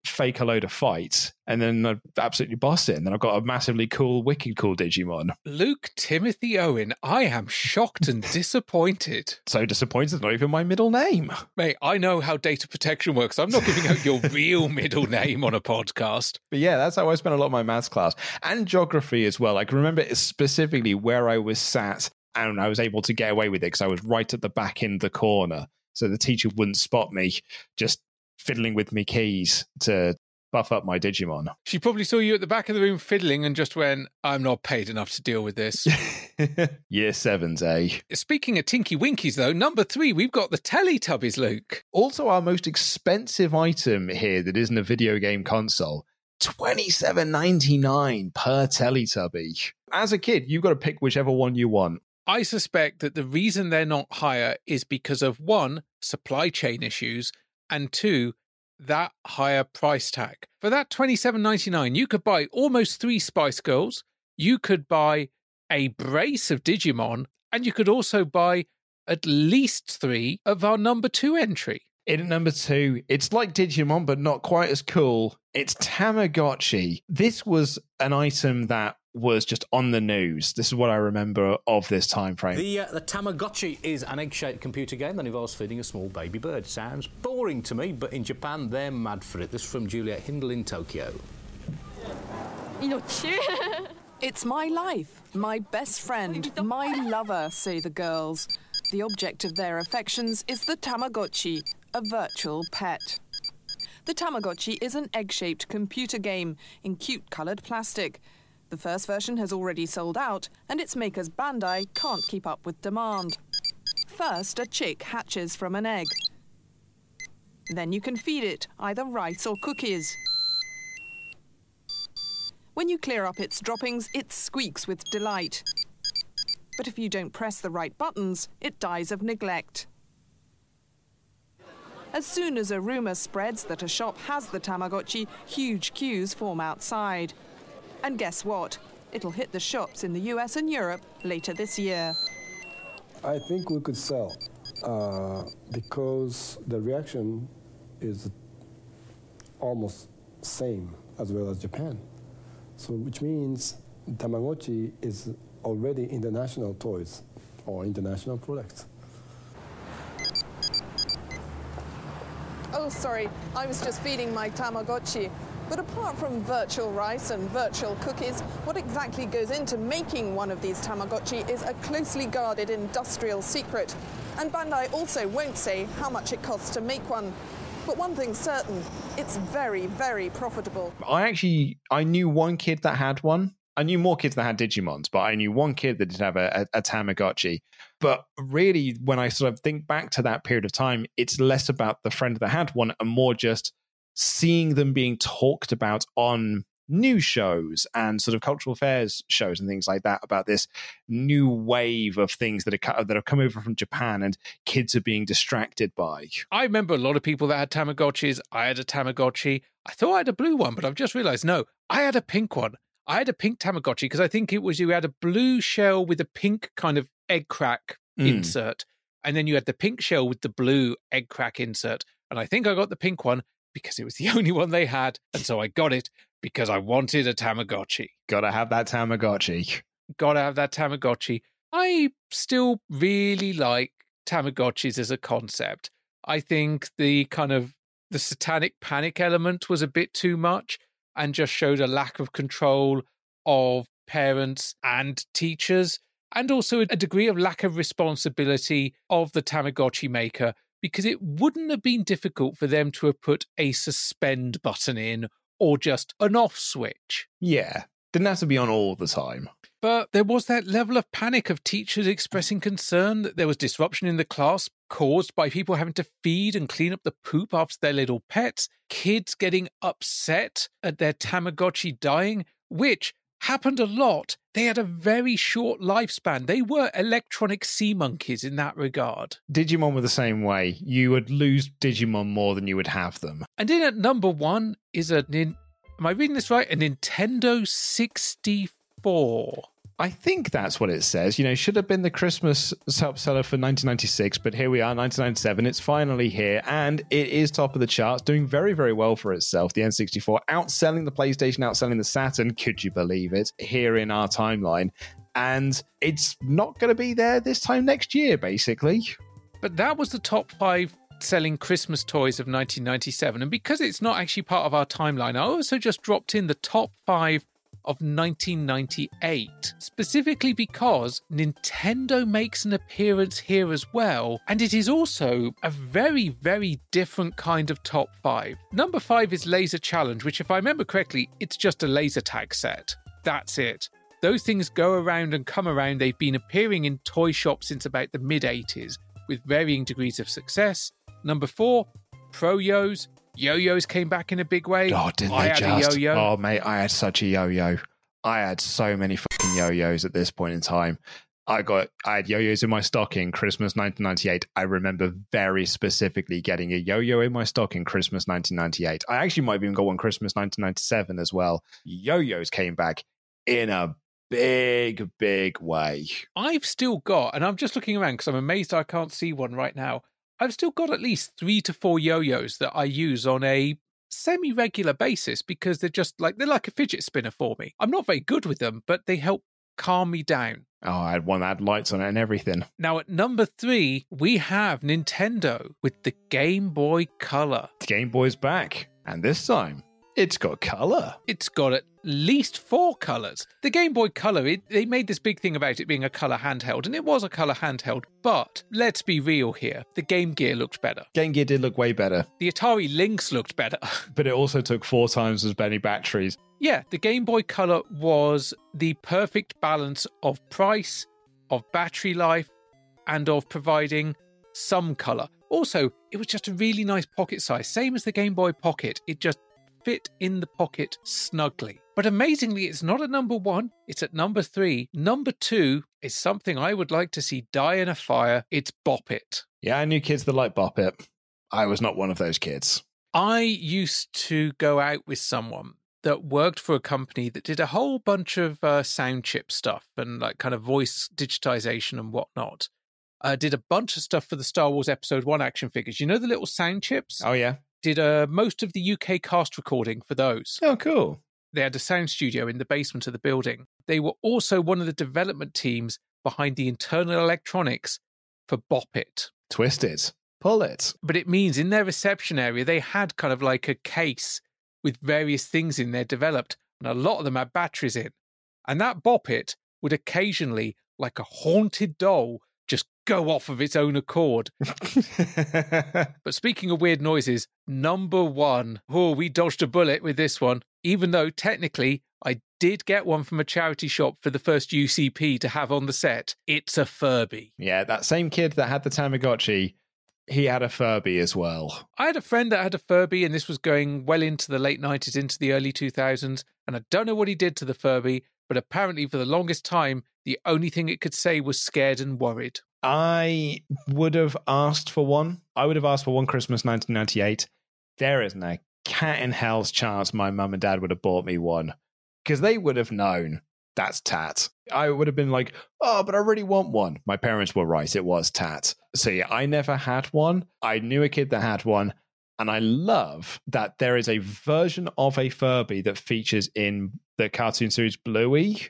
fake a load of fights and then I'd absolutely boss it. And then I've got a massively cool, wicked cool Digimon. Luke Timothy Owen, I am shocked and disappointed. So disappointed, not even my middle name. Mate, I know how data protection works. I'm not giving out your real middle name on a podcast. But yeah, that's how I spent a lot of my maths class and geography as well. I can remember specifically where I was sat and I was able to get away with it because I was right at the back in the corner. So the teacher wouldn't spot me just fiddling with me keys to buff up my Digimon. She probably saw you at the back of the room fiddling and just went, I'm not paid enough to deal with this. Year sevens, eh? Speaking of Tinky Winkies, though, number three, we've got the Teletubbies, Luke. Also, our most expensive item here that isn't a video game console. Twenty seven ninety nine per Teletubby. As a kid, you've got to pick whichever one you want. I suspect that the reason they're not higher is because of one, supply chain issues, and two, that higher price tag. For that twenty seven ninety nine, you could buy almost three Spice Girls, you could buy a brace of Digimon, and you could also buy at least three of our number two entry. In at number two, it's like Digimon, but not quite as cool. It's Tamagotchi. This was an item that was just on the news. This is what I remember of this time frame. The, uh, the Tamagotchi is an egg shaped computer game that involves feeding a small baby bird. Sounds boring to me, but in Japan, they're mad for it. This is from Juliet Hindell in Tokyo. It's my life, my best friend, my lover, say the girls. The object of their affections is the Tamagotchi, a virtual pet. The Tamagotchi is an egg shaped computer game in cute coloured plastic. The first version has already sold out, and its makers Bandai can't keep up with demand. First, a chick hatches from an egg. Then you can feed it either rice or cookies. When you clear up its droppings, it squeaks with delight. But if you don't press the right buttons, it dies of neglect. As soon as a rumour spreads that a shop has the Tamagotchi, huge queues form outside. And guess what? It'll hit the shops in the US and Europe later this year. I think we could sell uh, because the reaction is almost same as well as Japan. So which means Tamagotchi is already international toys or international products. Oh, sorry, I was just feeding my Tamagotchi. But apart from virtual rice and virtual cookies, what exactly goes into making one of these Tamagotchi is a closely guarded industrial secret. And Bandai also won't say how much it costs to make one. But one thing's certain, it's very, very profitable. I actually I knew one kid that had one. I knew more kids that had Digimons, but I knew one kid that did have a, a, a, Tamagotchi. But really, when I sort of think back to that period of time, it's less about the friend that had one and more just seeing them being talked about on news shows and sort of cultural affairs shows and things like that about this new wave of things that are that have come over from Japan and kids are being distracted by. I remember a lot of people that had Tamagotchis. I had a Tamagotchi. I thought I had a blue one, but I've just realized no, I had a pink one. I had a pink Tamagotchi because I think it was you had a blue shell with a pink kind of egg crack Mm. insert, and then you had the pink shell with the blue egg crack insert. And I think I got the pink one because it was the only one they had, and so I got it because I wanted a Tamagotchi. Gotta have that Tamagotchi. Gotta have that Tamagotchi. I still really like Tamagotchis as a concept. I think the kind of the satanic panic element was a bit too much and just showed a lack of control of parents and teachers, and also a degree of lack of responsibility of the Tamagotchi maker because it wouldn't have been difficult for them to have put a suspend button in or just an off switch. Yeah. Didn't have to be on all the time. But there was that level of panic of teachers expressing concern that there was disruption in the class caused by people having to feed and clean up the poop after their little pets, kids getting upset at their Tamagotchi dying, which happened a lot. They had a very short lifespan. They were electronic sea monkeys in that regard. Digimon were the same way. You would lose Digimon more than you would have them. And in at number one is a am I reading this right? A Nintendo 64. I think that's what it says. You know, should have been the Christmas top seller for 1996, but here we are, 1997. It's finally here, and it is top of the charts, doing very, very well for itself. The N64 outselling the PlayStation, outselling the Saturn. Could you believe it? Here in our timeline, and it's not going to be there this time next year, basically. But that was the top five selling Christmas toys of 1997. And because it's not actually part of our timeline, I also just dropped in the top five of 1998, specifically because Nintendo makes an appearance here as well, and it is also a very, very different kind of top five. Number five is Laser Challenge, which, if I remember correctly, it's just a laser tag set. That's it. Those things go around and come around. They've been appearing in toy shops since about the mid 80s with varying degrees of success. Number four, Pro Yos. Yo-yos came back in a big way. Oh, didn't I they just? Oh, mate, I had such a yo-yo. I had so many fucking yo-yos at this point in time. I got I had yo-yos in my stocking Christmas 1998. I remember very specifically getting a yo-yo in my stocking Christmas 1998. I actually might have even got one Christmas 1997 as well. Yo-yos came back in a big, big way. I've still got, and I'm just looking around because I'm amazed I can't see one right now. I've still got at least three to four yo-yos that I use on a semi-regular basis because they're just like they're like a fidget spinner for me. I'm not very good with them, but they help calm me down. Oh, I had one that had lights on it and everything. Now at number three, we have Nintendo with the Game Boy Color. The Game Boy's back, and this time it's got color. It's got at least four colors. The Game Boy Color, it, they made this big thing about it being a color handheld, and it was a color handheld. But let's be real here: the Game Gear looked better. Game Gear did look way better, The Atari Lynx looked better. but it also took four times as many batteries. yeah, the Game Boy Color was the perfect balance of price, of battery life, and of providing some color. Also, it was just a really nice pocket size, same as the Game Boy Pocket. It just fit in the pocket snugly. But amazingly, it's not at number one, it's at number three. Number two is something I would like to see die in a fire. It's Bop It. Yeah, I knew kids that like Bop It. I was not one of those kids. I used to go out with someone that worked for a company that did a whole bunch of uh, sound chip stuff and like kind of voice digitization and whatnot. Uh, did a bunch of stuff for the Star Wars Episode 1 action figures. You know the little sound chips? Oh, yeah. Did uh, most of the UK cast recording for those. Oh, cool. They had a sound studio in the basement of the building. They were also one of the development teams behind the internal electronics for Bop It. Twist it. Pull it. But it means in their reception area, they had kind of like a case with various things in there developed, and a lot of them had batteries in. And that Bop It would occasionally, like a haunted doll, just go off of its own accord. but speaking of weird noises, number one. Oh, we dodged a bullet with this one. Even though technically I did get one from a charity shop for the first UCP to have on the set. It's a Furby. Yeah, that same kid that had the Tamagotchi, he had a Furby as well. I had a friend that had a Furby, and this was going well into the late 90s, into the early 2000s. And I don't know what he did to the Furby, but apparently for the longest time, the only thing it could say was scared and worried. I would have asked for one. I would have asked for one Christmas 1998. There isn't a cat in hell's chance my mum and dad would have bought me one. because they would have known that's tat. I would have been like, oh, but I really want one. My parents were right. It was tat. So yeah, I never had one. I knew a kid that had one. And I love that there is a version of a Furby that features in the cartoon series Bluey.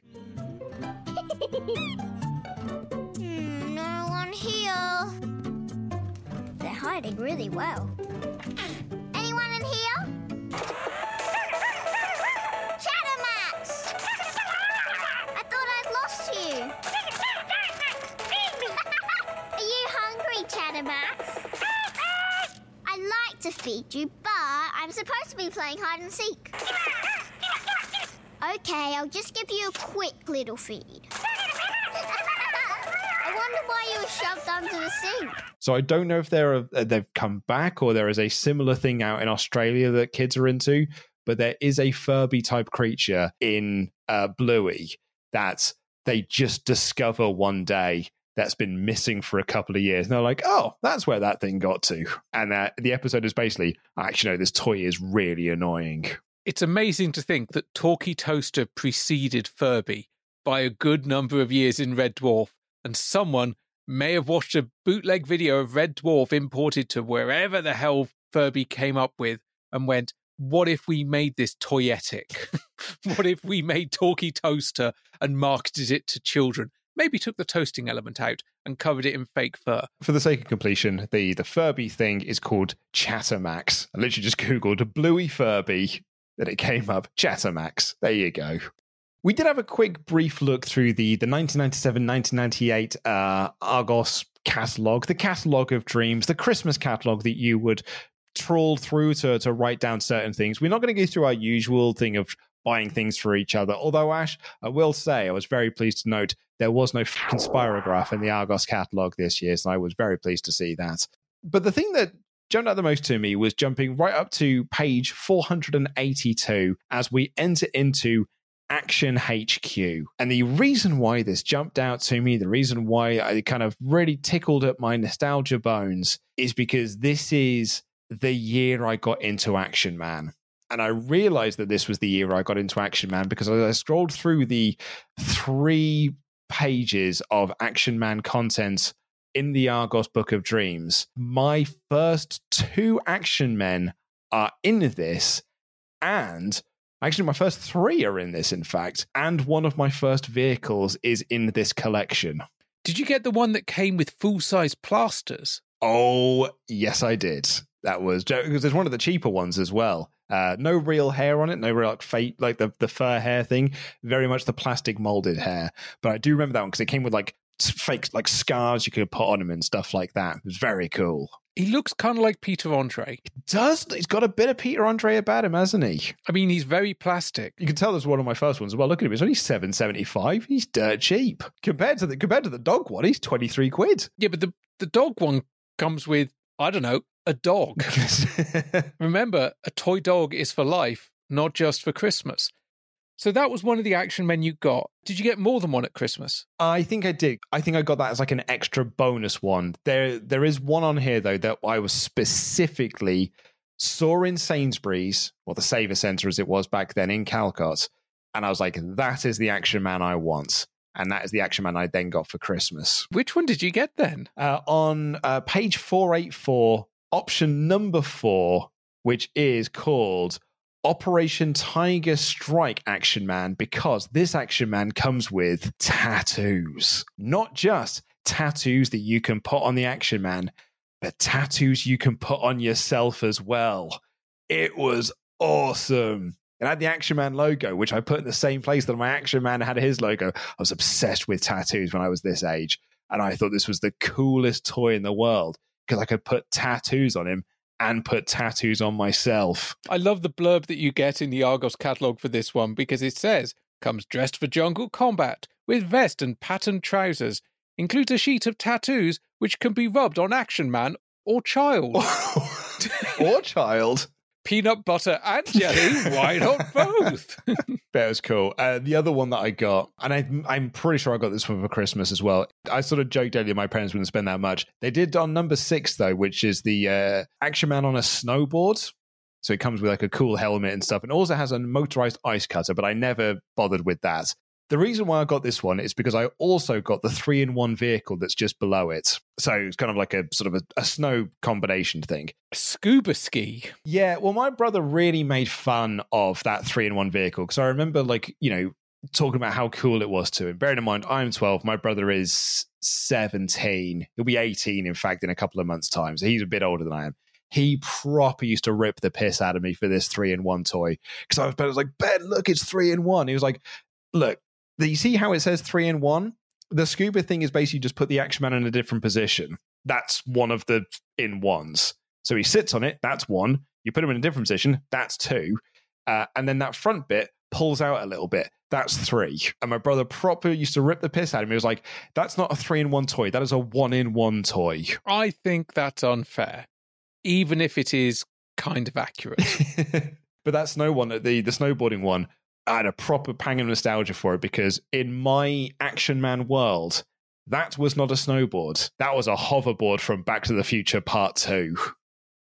Hmm, no one here. They're hiding really well. Anyone in here? Chattermax! I thought I'd lost you. Are you hungry, Chattermax? I'd like to feed you, but I'm supposed to be playing hide and seek. Okay, I'll just give you a quick little feed. I wonder why you were shoved under the sink. So I don't know if they're a, they've come back or there is a similar thing out in Australia that kids are into, but there is a Furby type creature in uh, Bluey that they just discover one day that's been missing for a couple of years. And they're like, oh, that's where that thing got to. And uh, the episode is basically, actually, no, this toy is really annoying. It's amazing to think that Talkie Toaster preceded Furby by a good number of years in Red Dwarf, and someone may have watched a bootleg video of Red Dwarf imported to wherever the hell Furby came up with and went, what if we made this toyetic? what if we made Talkie Toaster and marketed it to children? Maybe took the toasting element out and covered it in fake fur. For the sake of completion, the, the Furby thing is called Chattermax. I literally just Googled a Bluey Furby, that it came up Chattermax. There you go. We did have a quick brief look through the, the 1997 1998 uh, Argos catalog, the catalog of dreams, the Christmas catalog that you would trawl through to, to write down certain things. We're not going to go through our usual thing of buying things for each other. Although, Ash, I will say, I was very pleased to note there was no fucking spirograph in the Argos catalog this year, so I was very pleased to see that. But the thing that jumped out the most to me was jumping right up to page 482 as we enter into Action HQ. And the reason why this jumped out to me, the reason why I kind of really tickled at my nostalgia bones is because this is the year I got into Action Man. And I realized that this was the year I got into Action Man because as I scrolled through the three pages of Action Man content in the Argos Book of Dreams, my first two Action Men are in this. And actually, my first three are in this, in fact. And one of my first vehicles is in this collection. Did you get the one that came with full size plasters? Oh, yes, I did. That was because there's one of the cheaper ones as well. Uh, no real hair on it, no real like fake like the the fur hair thing. Very much the plastic molded hair. But I do remember that one because it came with like fake like scars you could put on him and stuff like that. Very cool. He looks kind of like Peter Andre. Does he's got a bit of Peter Andre about him, hasn't he? I mean, he's very plastic. You can tell this was one of my first ones well. Look at him; it's only seven seventy five. He's dirt cheap compared to the compared to the dog one. He's twenty three quid. Yeah, but the the dog one comes with I don't know a dog. Remember, a toy dog is for life, not just for Christmas. So that was one of the action men you got. Did you get more than one at Christmas? I think I did. I think I got that as like an extra bonus one. There there is one on here though that I was specifically saw in Sainsbury's, or the SavaCentre as it was back then in Calcot, and I was like, that is the action man I want. And that is the action man I then got for Christmas. Which one did you get then? Uh, on uh, page 484, option number four, which is called Operation Tiger Strike Action Man, because this Action Man comes with tattoos. Not just tattoos that you can put on the Action Man, but tattoos you can put on yourself as well. It was awesome. It had the Action Man logo, which I put in the same place that my Action Man had his logo. I was obsessed with tattoos when I was this age. And I thought this was the coolest toy in the world because I could put tattoos on him and put tattoos on myself. I love the blurb that you get in the Argos catalogue for this one because it says, comes dressed for jungle combat with vest and patterned trousers, includes a sheet of tattoos which can be rubbed on Action Man or Child. or Child. Peanut butter and jelly. Why not both? that was cool. Uh, the other one that I got, and I, I'm pretty sure I got this one for Christmas as well. I sort of joked earlier my parents wouldn't spend that much. They did on number six though, which is the uh, Action Man on a snowboard. So it comes with like a cool helmet and stuff, and also has a motorized ice cutter, but I never bothered with that. The reason why I got this one is because I also got the three in one vehicle that's just below it. So it's kind of like a sort of a, a snow combination thing. Scuba ski. Yeah, well, my brother really made fun of that three in one vehicle because I remember, like, you know, talking about how cool it was to him. Bearing in mind, I'm 12, my brother is 17. He'll be 18, in fact, in a couple of months' time. So he's a bit older than I am. He proper used to rip the piss out of me for this three in one toy because I was, I was like, Ben, look, it's three in one. He was like, look, you see how it says three in one? The scuba thing is basically just put the action man in a different position. That's one of the in ones. So he sits on it, that's one. You put him in a different position, that's two. Uh, and then that front bit pulls out a little bit. That's three. And my brother proper used to rip the piss out of me. He was like, that's not a three in one toy. That is a one in one toy. I think that's unfair, even if it is kind of accurate. but that snow one, the, the snowboarding one, I had a proper pang of nostalgia for it because in my Action Man world, that was not a snowboard. That was a hoverboard from Back to the Future Part 2.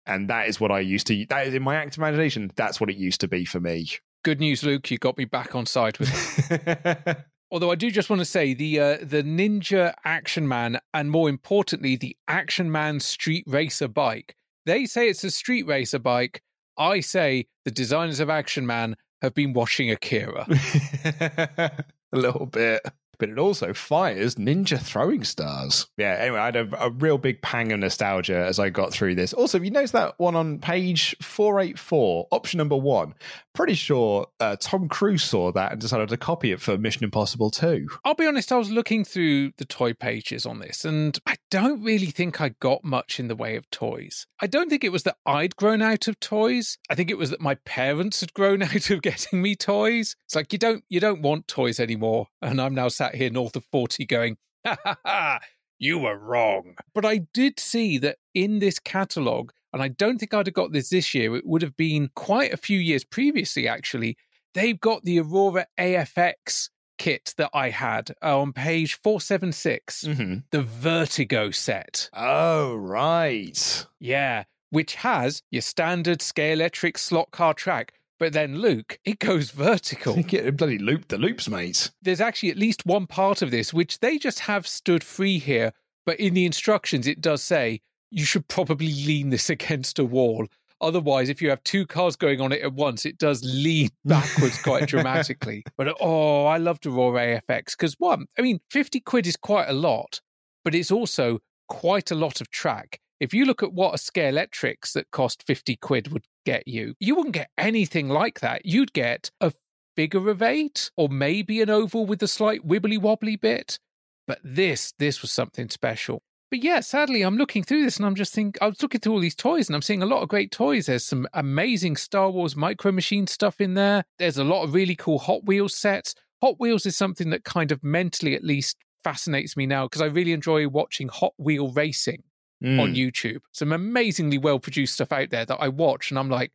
And that is what I used to, that is in my active imagination, that's what it used to be for me. Good news, Luke. You got me back on side with it. Although I do just want to say the uh, the Ninja Action Man, and more importantly, the Action Man Street Racer bike. They say it's a street racer bike. I say the designers of Action Man have been watching Akira. a little bit. But it also fires ninja throwing stars. Yeah, anyway, I had a, a, real big pang of nostalgia as I got through this. Also, if you notice that one on page 484, option number one, pretty sure uh, Tom Cruise saw that and decided to copy it for Mission Impossible 2. I'll be honest, I was looking through the toy pages on this and I don't really think I got much in the way of toys. I don't think it was that I'd grown out of toys. I think it was that my parents had grown out of getting me toys. It's like you don't you don't want toys anymore. And I'm now sat here north of 40 going, ha ha ha, you were wrong. But I did see that in this catalogue, and I don't think I'd have got this this year, it would have been quite a few years previously, actually. They've got the Aurora AFX kit that I had uh, on page 476, mm-hmm. the Vertigo set. Oh, right. Yeah, which has your standard scale electric slot car track, but then Luke, it goes vertical. Get bloody loop the loops, mate. There's actually at least one part of this which they just have stood free here, but in the instructions it does say you should probably lean this against a wall. Otherwise, if you have two cars going on it at once, it does lean backwards quite dramatically. But oh, I loved Aurora AFX because one, I mean, 50 quid is quite a lot, but it's also quite a lot of track. If you look at what a Scalextrics that cost 50 quid would get you, you wouldn't get anything like that. You'd get a figure of eight or maybe an oval with a slight wibbly wobbly bit. But this, this was something special. But yeah, sadly, I'm looking through this and I'm just thinking, I was looking through all these toys and I'm seeing a lot of great toys. There's some amazing Star Wars micro machine stuff in there. There's a lot of really cool Hot Wheels sets. Hot Wheels is something that kind of mentally, at least, fascinates me now because I really enjoy watching Hot Wheel racing mm. on YouTube. Some amazingly well produced stuff out there that I watch and I'm like,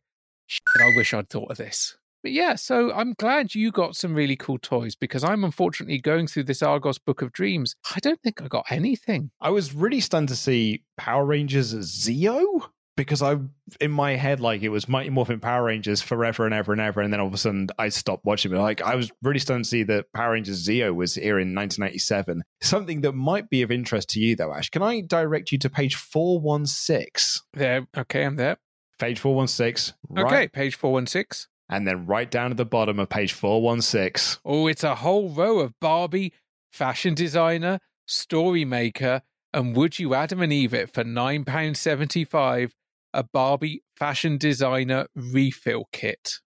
I wish I'd thought of this. But yeah, so I'm glad you got some really cool toys because I'm unfortunately going through this Argos Book of Dreams. I don't think I got anything. I was really stunned to see Power Rangers Zeo because I, in my head, like it was Mighty Morphin Power Rangers forever and ever and ever, and then all of a sudden I stopped watching it. Like I was really stunned to see that Power Rangers Zeo was here in 1987. Something that might be of interest to you, though, Ash. Can I direct you to page 416? There. Okay, I'm there. Page 416. Right. Okay, page 416 and then right down at the bottom of page 416. Oh, it's a whole row of Barbie, fashion designer, story maker, and would you Adam and Eve it for £9.75 a Barbie fashion designer refill kit?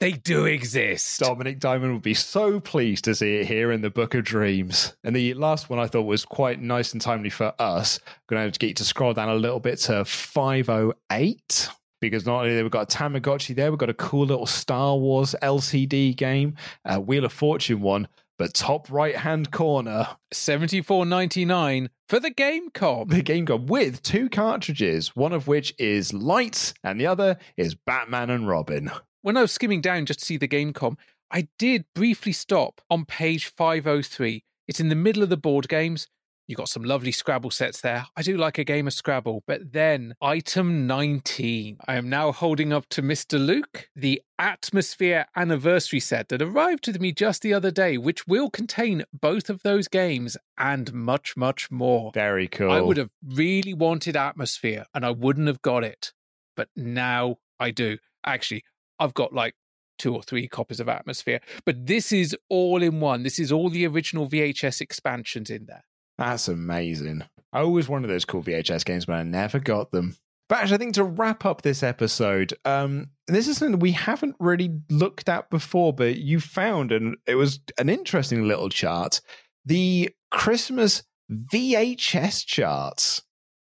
They do exist. Dominik Diamond would be so pleased to see it here in the Book of Dreams. And the last one I thought was quite nice and timely for us. I'm going to have to get you to scroll down a little bit to 508 because not only we've got a Tamagotchi there, we've got a cool little Star Wars LCD game, a Wheel of Fortune one, but top right hand corner, seventy four ninety nine for the Game.com. The Game.com with two cartridges, one of which is Lights and the other is Batman and Robin. When I was skimming down just to see the Game.com, I did briefly stop on page 503. It's in the middle of the board games. You got some lovely Scrabble sets there. I do like a game of Scrabble. But then, item 19. I am now holding up to Mr. Luke the Atmosfear Anniversary set that arrived with me just the other day, which will contain both of those games and much, much more. Very cool. I would have really wanted Atmosfear and I wouldn't have got it. But now I do. Actually, I've got like two or three copies of Atmosfear, but this is all in one. This is all the original VHS expansions in there. That's amazing. I always wanted those cool VHS games, but I never got them. But actually, I think to wrap up this episode, um, this is something we haven't really looked at before, but you found, and it was an interesting little chart the Christmas VHS charts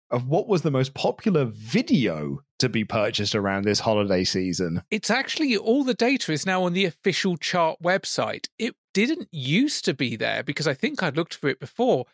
of what was the most popular video to be purchased around this holiday season. It's actually all the data is now on the official chart website. It didn't used to be there because I think I'd looked for it before,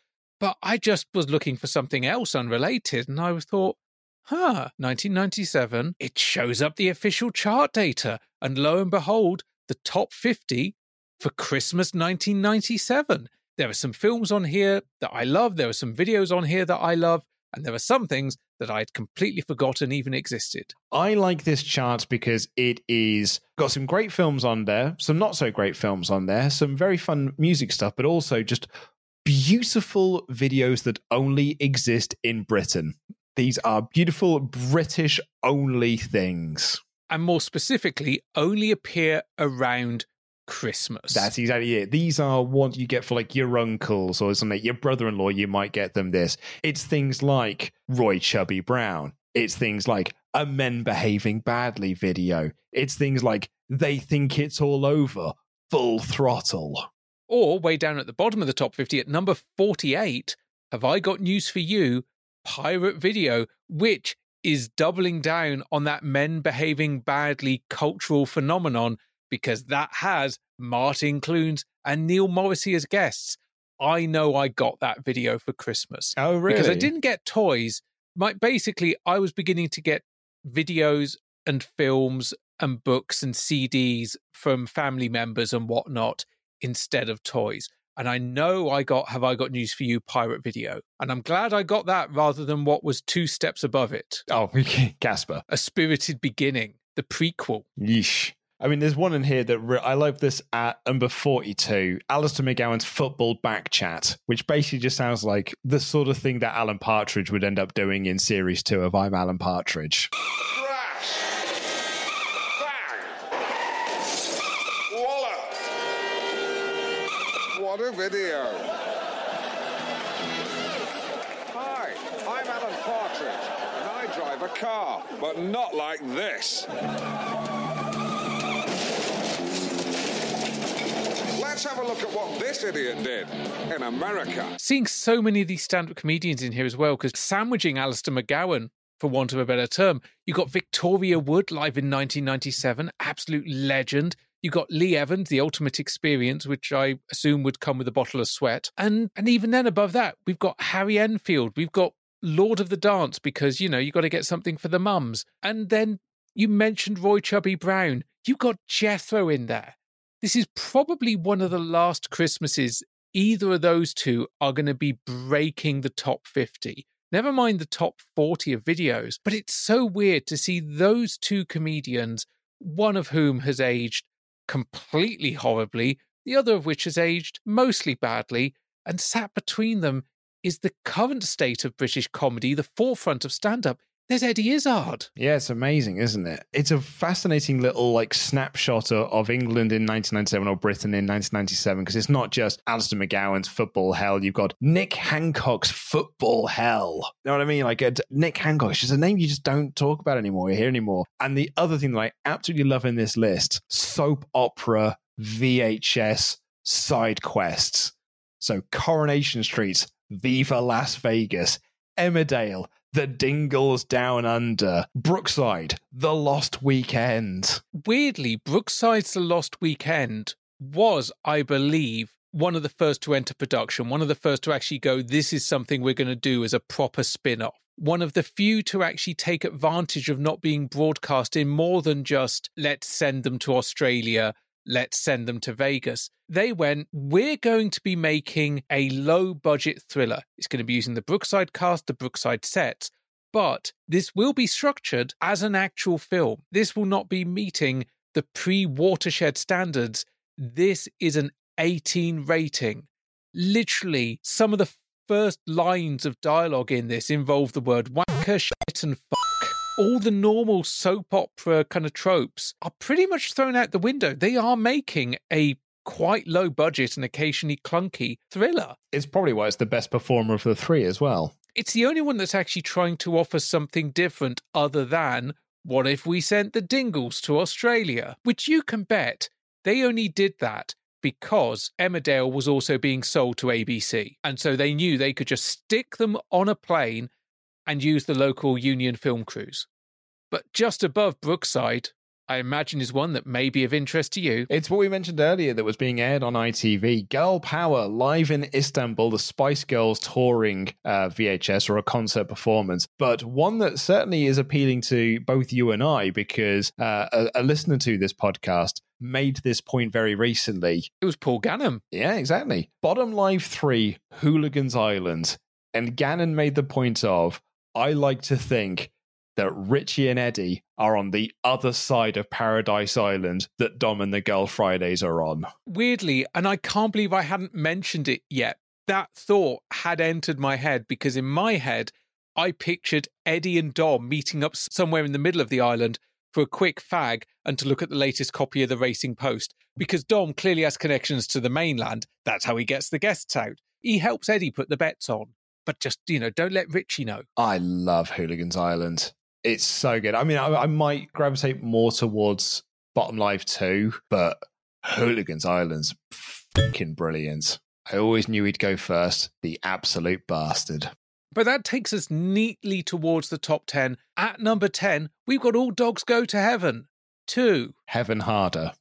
but I just was looking for something else unrelated and I thought, huh, 1997, it shows up the official chart data. And lo and behold, the top 50 for Christmas 1997. There are some films on here that I love. There are some videos on here that I love. And there are some things that I had completely forgotten even existed. I like this chart because it is got some great films on there, some not so great films on there, some very fun music stuff, but also just beautiful videos that only exist in Britain. These are beautiful British only things. And more specifically, only appear around Christmas. That's exactly it. These are what you get for like your uncles or something. Your brother in law, you might get them this. It's things like Roy Chubby Brown. It's things like a men behaving badly video. It's things like they think it's all over, full throttle. Or way down at the bottom of the top 50 at number 48, have I got news for you? Pirate video, which is doubling down on that men behaving badly cultural phenomenon because that has Martin Clunes and Neil Morrissey as guests. I know I got that video for Christmas. Oh, really? Because I didn't get toys. My, basically, I was beginning to get videos and films and books and CDs from family members and whatnot instead of toys. And I know I got Have I Got News for You pirate video. And I'm glad I got that rather than what was two steps above it. Oh, Casper. A Spirited Beginning, the prequel. Yeesh. I mean, there's one in here that re- I love this at number 42, Alistair McGowan's football back chat, which basically just sounds like the sort of thing that Alan Partridge would end up doing in series two of I'm Alan Partridge. What a video. Hi, I'm Alan Partridge, and I drive a car, but not like this. Let's have a look at what this idiot did in America. Seeing so many of these stand up comedians in here as well, because sandwiching Alistair McGowan, for want of a better term, you got Victoria Wood live in 1997, absolute legend. You got Lee Evans, The Ultimate Experience, which I assume would come with a bottle of sweat. And and even then above that, we've got Harry Enfield, we've got Lord of the Dance, because, you know, you got to get something for the mums. And then you mentioned Roy Chubby Brown. You got Jethro in there. This is probably one of the last Christmases either of those two are going to be breaking the top 50. Never mind the top 40 of videos, but it's so weird to see those two comedians, one of whom has aged completely horribly, the other of which has aged mostly badly, and sat between them is the current state of British comedy, the forefront of stand up. There's Eddie Izzard. Yeah, it's amazing, isn't it? It's a fascinating little like snapshot of, England in 1997 or Britain in 1997 because it's not just Alistair McGowan's football hell. You've got Nick Hancock's football hell. You know what I mean? Like Nick Hancock, just a name you just don't talk about anymore, you hear anymore. And the other thing that I absolutely love in this list: soap opera VHS side quests. So Coronation Street, Viva Las Vegas, Emmerdale, The Dingles Down Under, Brookside, The Lost Weekend. Weirdly, Brookside's The Lost Weekend was, I believe, one of the first to enter production, one of the first to actually go, this is something we're going to do as a proper spin off. One of the few to actually take advantage of not being broadcast in more than just let's send them to Australia let's send them to Vegas. They went, we're going to be making a low budget thriller. It's going to be using the Brookside cast, the Brookside sets, but this will be structured as an actual film. This will not be meeting the pre watershed standards. This is an 18 rating. Literally, some of the first lines of dialogue in this involve the word wanker, shit, and fuck. All the normal soap opera kind of tropes are pretty much thrown out the window. They are making a quite low budget and occasionally clunky thriller. It's probably why it's the best performer of the three as well. It's the only one that's actually trying to offer something different other than what if we sent the Dingles to Australia? Which you can bet they only did that because Emmerdale was also being sold to ABC. And so they knew they could just stick them on a plane and use the local Union film crews. But just above Brookside, I imagine is one that may be of interest to you. It's what we mentioned earlier that was being aired on ITV. Girl Power live in Istanbul, the Spice Girls touring uh, VHS or a concert performance, but one that certainly is appealing to both you and I because uh, a, a listener to this podcast made this point very recently. It was Paul Gannon. Yeah, exactly. Bottom Live 3, Hooligans Island. And Gannon made the point of, I like to think that Richie and Eddie are on the other side of Paradise Island that Dom and the Girl Fridays are on. Weirdly, and I can't believe I hadn't mentioned it yet, that thought had entered my head because in my head, I pictured Eddie and Dom meeting up somewhere in the middle of the island for a quick fag and to look at the latest copy of the Racing Post. Because Dom clearly has connections to the mainland. That's how he gets the guests out. He helps Eddie put the bets on. But just, you know, don't let Richie know. I love Hooligans Island. It's so good. I mean, I, I might gravitate more towards Bottom Live 2, but Hooligans Island's fucking brilliant. I always knew he'd go first. The absolute bastard. But that takes us neatly towards the top 10. At number 10, we've got All Dogs Go to Heaven. Two. Heaven harder.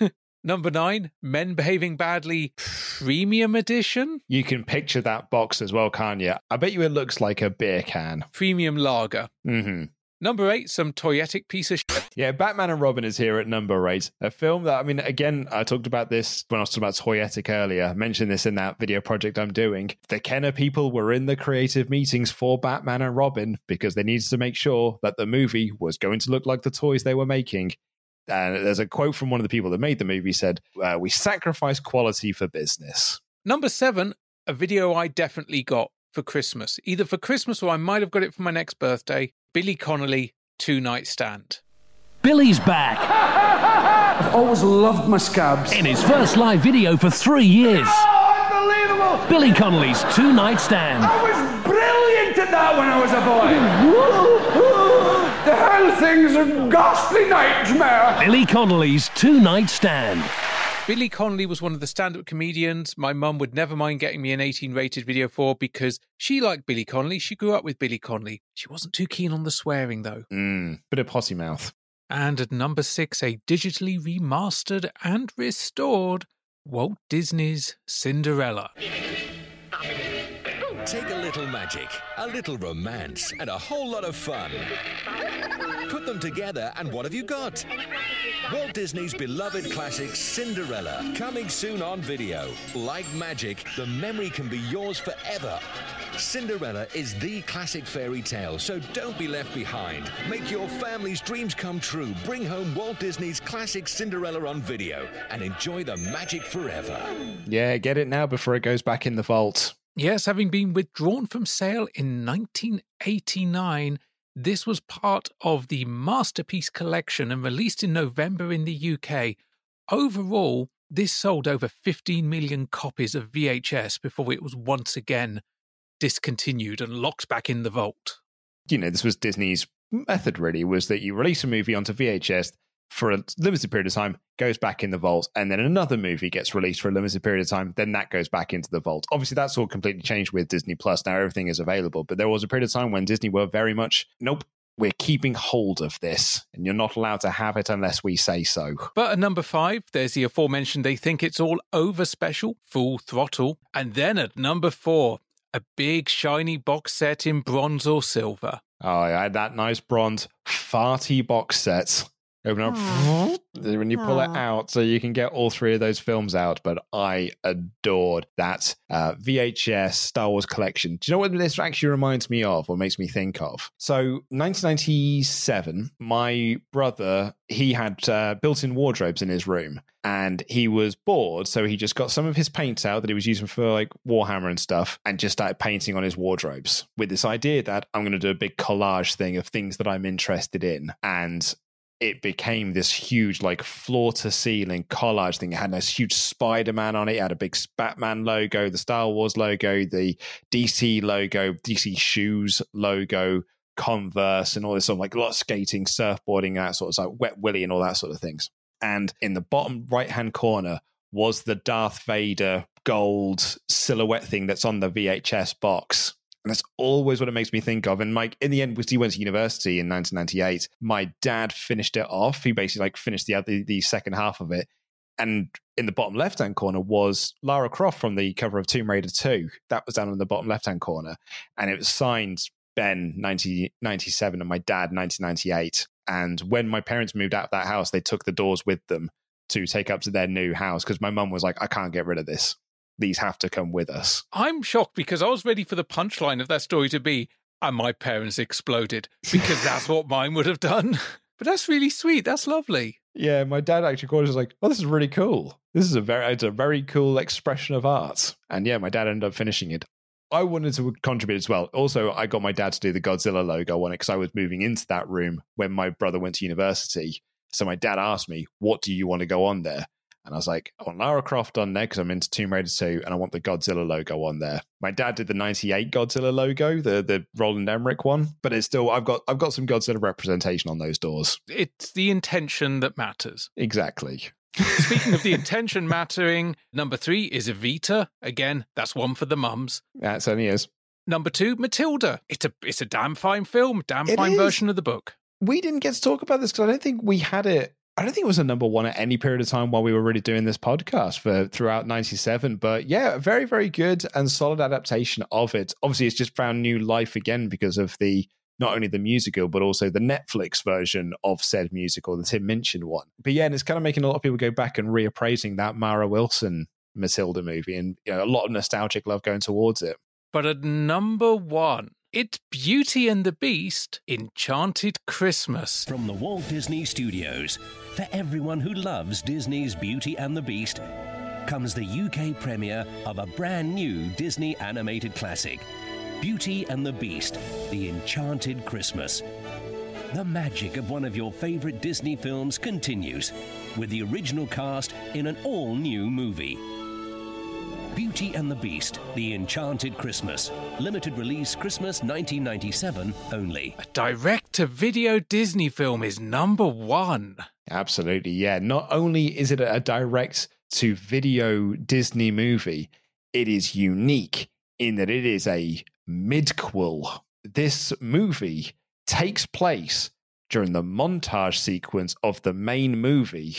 number nine, Men Behaving Badly Premium Edition. You can picture that box as well, can't you? I bet you it looks like a beer can. Premium lager. Mm-hmm. Number eight, some toyetic piece of shit. Yeah, Batman and Robin is here at number eight. A film that, I mean, again, I talked about this when I was talking about toyetic earlier. I mentioned this in that video project I'm doing. The Kenner people were in the creative meetings for Batman and Robin because they needed to make sure that the movie was going to look like the toys they were making. And there's a quote from one of the people that made the movie said, uh, We sacrifice quality for business. Number seven, a video I definitely got for Christmas. Either for Christmas or I might have got it for my next birthday. Billy Connolly, Two Night Stand. Billy's back. I've always loved my scabs. In his first live video for three years. Oh, unbelievable! Billy Connolly's Two Night Stand. I was brilliant at that when I was a boy. The whole thing's a ghastly nightmare. Billy Connolly's Two Night Stand. Billy Connolly was one of the stand up comedians my mum would never mind getting me an 18 rated video for because she liked Billy Connolly. She grew up with Billy Connolly. She wasn't too keen on the swearing, though. Mm, bit of potty mouth. And at number six, a digitally remastered and restored Walt Disney's Cinderella. Take a little magic, a little romance, and a whole lot of fun. Put them together, and what have you got? Walt Disney's beloved classic Cinderella, coming soon on video. Like magic, the memory can be yours forever. Cinderella is the classic fairy tale, so don't be left behind. Make your family's dreams come true. Bring home Walt Disney's classic Cinderella on video and enjoy the magic forever. Yeah, get it now before it goes back in the vault. Yes, having been withdrawn from sale in 1989, this was part of the Masterpiece collection and released in November in the UK. Overall, this sold over 15 million copies of VHS before it was once again discontinued and locked back in the vault. You know, this was Disney's method really was that you release a movie onto VHS for a limited period of time, goes back in the vault, and then another movie gets released for a limited period of time, then that goes back into the vault. Obviously, that's all completely changed with Disney Plus. Now everything is available, but there was a period of time when Disney were very much, nope, we're keeping hold of this, and you're not allowed to have it unless we say so. But at number five, there's the aforementioned They Think It's All Over special, Full Throttle. And then at number four, a big shiny box set in bronze or silver. Oh, I had that nice bronze farty box set open up. When you pull it out so you can get all three of those films out but i adored that uh, vhs star wars collection. Do you know what this actually reminds me of or makes me think of? So 1997 my brother he had uh, built-in wardrobes in his room and he was bored so he just got some of his paints out that he was using for like warhammer and stuff and just started painting on his wardrobes with this idea that i'm going to do a big collage thing of things that i'm interested in. And it became this huge, like floor to ceiling collage thing. It had this huge Spider Man on it. It had a big Batman logo, the Star Wars logo, the DC logo, DC shoes logo, Converse, and all this sort of like a lot of skating, surfboarding, that sort of stuff, Wet Willy, and all that sort of things. And in the bottom right hand corner was the Darth Vader gold silhouette thing that's on the VHS box. And that's always what it makes me think of. And Mike, in the end, he went to university in 1998. My dad finished it off. He basically like finished the the, the second half of it. And in the bottom left hand corner was Lara Croft from the cover of Tomb Raider 2. That was down in the bottom left hand corner. And it was signed Ben 1997 and my dad 1998. And when my parents moved out of that house, they took the doors with them to take up to their new house because my mum was like, I can't get rid of this these have to come with us. I'm shocked because I was ready for the punchline of that story to be, and my parents exploded because that's what mine would have done. But that's really sweet. That's lovely. Yeah, my dad actually called us like, "Oh, this is really cool. This is a very, it's a very cool expression of art." And yeah, my dad ended up finishing it. I wanted to contribute as well. Also, I got my dad to do the Godzilla logo on it because I was moving into that room when my brother went to university. So my dad asked me, "What do you want to go on there?" And I was like, I want Lara Croft on there because I'm into Tomb Raider 2 and I want the Godzilla logo on there. My dad did the 98 Godzilla logo, the the Roland Emmerich one, but it's still I've got I've got some Godzilla representation on those doors. It's the intention that matters. Exactly. Speaking of the intention mattering, number three is Evita. Again, that's one for the mums. That certainly is. Number two, Matilda. It's a it's a damn fine film, damn It fine is. version of the book. We didn't get to talk about this because I don't think we had it. I don't think it was a number one at any period of time while we were really doing this podcast for throughout '97. But yeah, very, very good and solid adaptation of it. Obviously, it's just found new life again because of the not only the musical but also the Netflix version of said musical, the Tim Minchin one. But yeah, and it's kind of making a lot of people go back and reappraising that Mara Wilson Matilda movie, and you know, a lot of nostalgic love going towards it. But at number one, it's Beauty and the Beast Enchanted Christmas. From the Walt Disney Studios, for everyone who loves Disney's Beauty and the Beast, comes the UK premiere of a brand new Disney animated classic, Beauty and the Beast The Enchanted Christmas. The magic of one of your favorite Disney films continues with the original cast in an all new movie. Beauty and the Beast The Enchanted Christmas. Limited release Christmas 1997 only. A direct to video Disney film is number one. Absolutely, yeah. Not only is it a direct to video Disney movie, it is unique in that it is a midquel. This movie takes place during the montage sequence of the main movie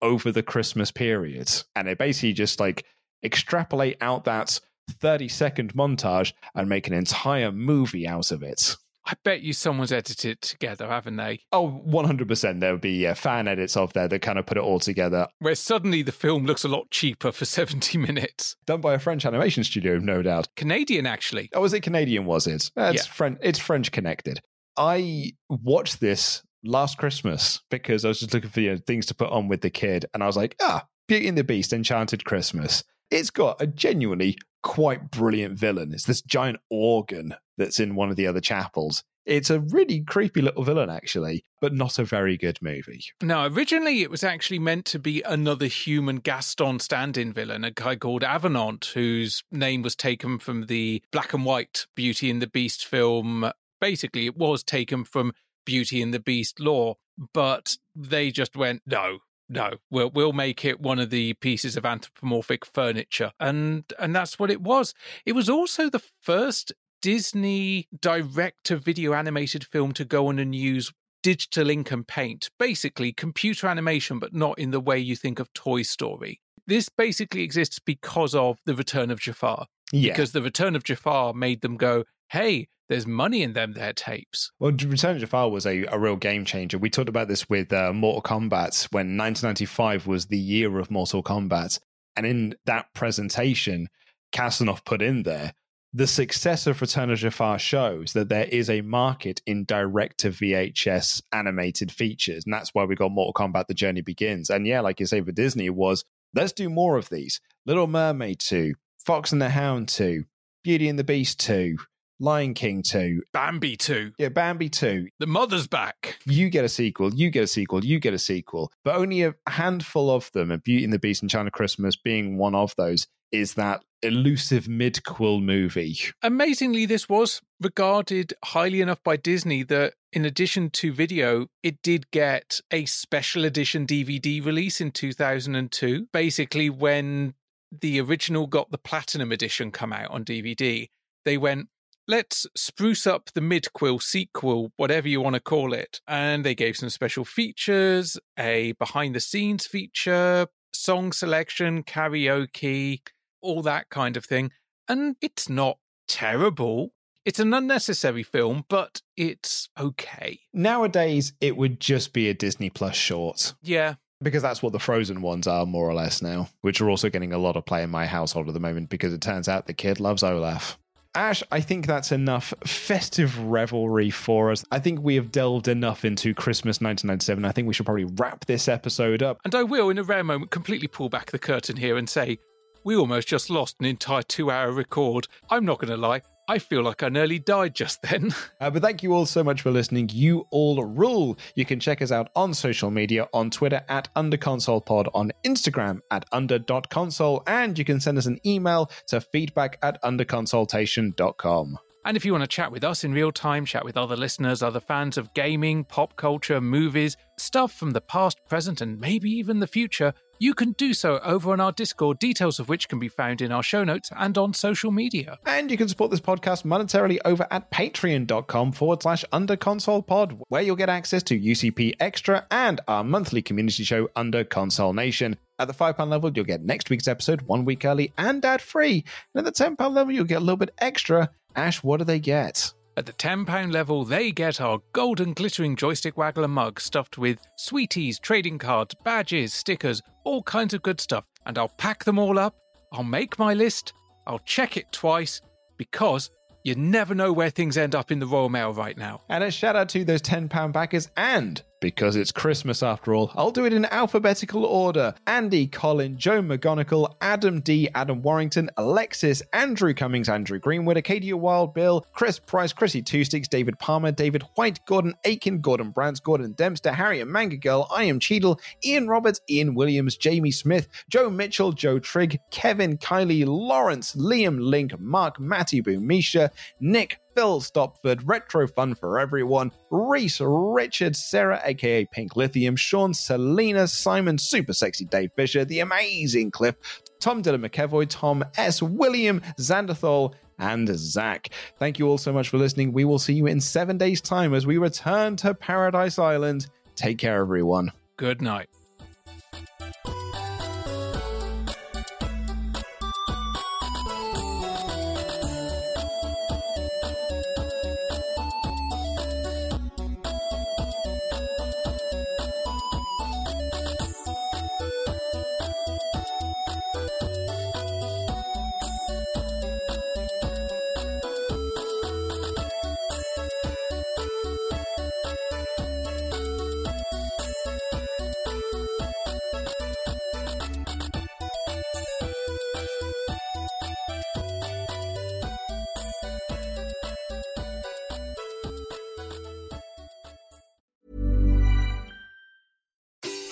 over the Christmas period. And it basically just like extrapolate out that 30 second montage and make an entire movie out of it. I bet you someone's edited it together, haven't they? Oh, 100%. There would be uh, fan edits of there that kind of put it all together. Where suddenly the film looks a lot cheaper for 70 minutes. Done by a French animation studio, no doubt. Canadian, actually. Oh, was it Canadian? Was it? Uh, it's Yeah. French. It's French connected. I watched this last Christmas because I was just looking for you know, things to put on with the kid, and I was like, ah, Beauty and the Beast, Enchanted Christmas. It's got a genuinely quite brilliant villain. It's this giant organ that's in one of the other chapels. It's a really creepy little villain, actually, but not a very good movie. No, originally it was actually meant to be another human Gaston stand in villain, a guy called Avenant, whose name was taken from the black and white Beauty and the Beast film. Basically, it was taken from Beauty and the Beast lore, but they just went, no, no, we'll we'll make it one of the pieces of anthropomorphic furniture, and and that's what it was. It was also the first Disney direct to video animated film to go on and use digital ink and paint, basically computer animation, but not in the way you think of Toy Story. This basically exists because of the return of Jafar. Yeah. Because the return of Jafar made them go, hey, there's money in them there tapes. Well, Return of Jafar was a, a real game changer. We talked about this with uh, Mortal Kombat when 1995 was the year of Mortal Kombat. And in that presentation, Kasanoff put in there the success of Return of Jafar shows that there is a market in direct to VHS animated features. And that's why we got Mortal Kombat The Journey Begins. And yeah, like you say, for Disney was let's do more of these. Little Mermaid 2, Fox and the Hound 2, Beauty and the Beast 2, Lion King 2, Bambi 2. Yeah, Bambi 2. The mother's back. You get a sequel, you get a sequel, you get a sequel. But only a handful of them, and Beauty and the Beast Enchanted Christmas being one of those, is that elusive mid-quel movie. Amazingly, this was regarded highly enough by Disney that in addition to video, it did get a special edition DVD release in 2002. Basically, when the original got the platinum edition come out on DVD, they went, let's spruce up the midquel, sequel, whatever you want to call it. And they gave some special features, a behind the scenes feature, song selection, karaoke, all that kind of thing. And it's not terrible. It's an unnecessary film, but it's okay. Nowadays, it would just be a Disney Plus short. Yeah. Because that's what the Frozen ones are, more or less, now, which are also getting a lot of play in my household at the moment because it turns out the kid loves Olaf. Ash, I think that's enough festive revelry for us. I think we have delved enough into Christmas 1997. I think we should probably wrap this episode up. And I will, in a rare moment, completely pull back the curtain here and say, we almost just lost an entire two hour record. I'm not going to lie, I feel like I nearly died just then. Uh, but thank you all so much for listening. You all rule. You can check us out on social media on Twitter at UnderConsolePod, on Instagram at under.console, and you can send us an email to feedback at underconsoletation.com. And if you want to chat with us in real time, chat with other listeners, other fans of gaming, pop culture, movies, stuff from the past, present, and maybe even the future, you can do so over on our Discord, details of which can be found in our show notes and on social media. And you can support this podcast monetarily over at patreon.com forward slash under console pod, where you'll get access to UCP Extra and our monthly community show Under Console Nation. At the £5 level, you'll get next week's episode one week early and ad free. And at the £10 level, you'll get a little bit extra. Ash, what do they get? At the £10 level, they get our golden glittering joystick waggler mug stuffed with sweeties, trading cards, badges, stickers, all kinds of good stuff. And I'll pack them all up, I'll make my list, I'll check it twice, because you never know where things end up in the Royal Mail right now. And a shout out to those £10 backers and because it's Christmas after all, I'll do it in alphabetical order. Andy, Colin, Joe McGonigal, Adam D, Adam Warrington, Alexis, Andrew Cummings, Andrew Greenwood, Acadia Wild, Bill, Chris Price, Chrissy Two Sticks, David Palmer, David White, Gordon Aiken, Gordon Brands, Gordon Dempster, Harry and Manga Girl, I am Cheadle, Ian Roberts, Ian Williams, Jamie Smith, Joe Mitchell, Joe Trigg, Kevin, Kylie, Lawrence, Liam Link, Mark, Matty Boo, Misha, Nick, Phil Stopford, Retro Fun for Everyone, Reese, Richard, Sarah, aka Pink Lithium, Sean, Selena, Simon, Super Sexy Dave Fisher, The Amazing Cliff, Tom Dylan McEvoy, Tom S. William, Xanderthal, and Zach. Thank you all so much for listening. We will see you in seven days' time as we return to Paradise Island. Take care, everyone. Good night.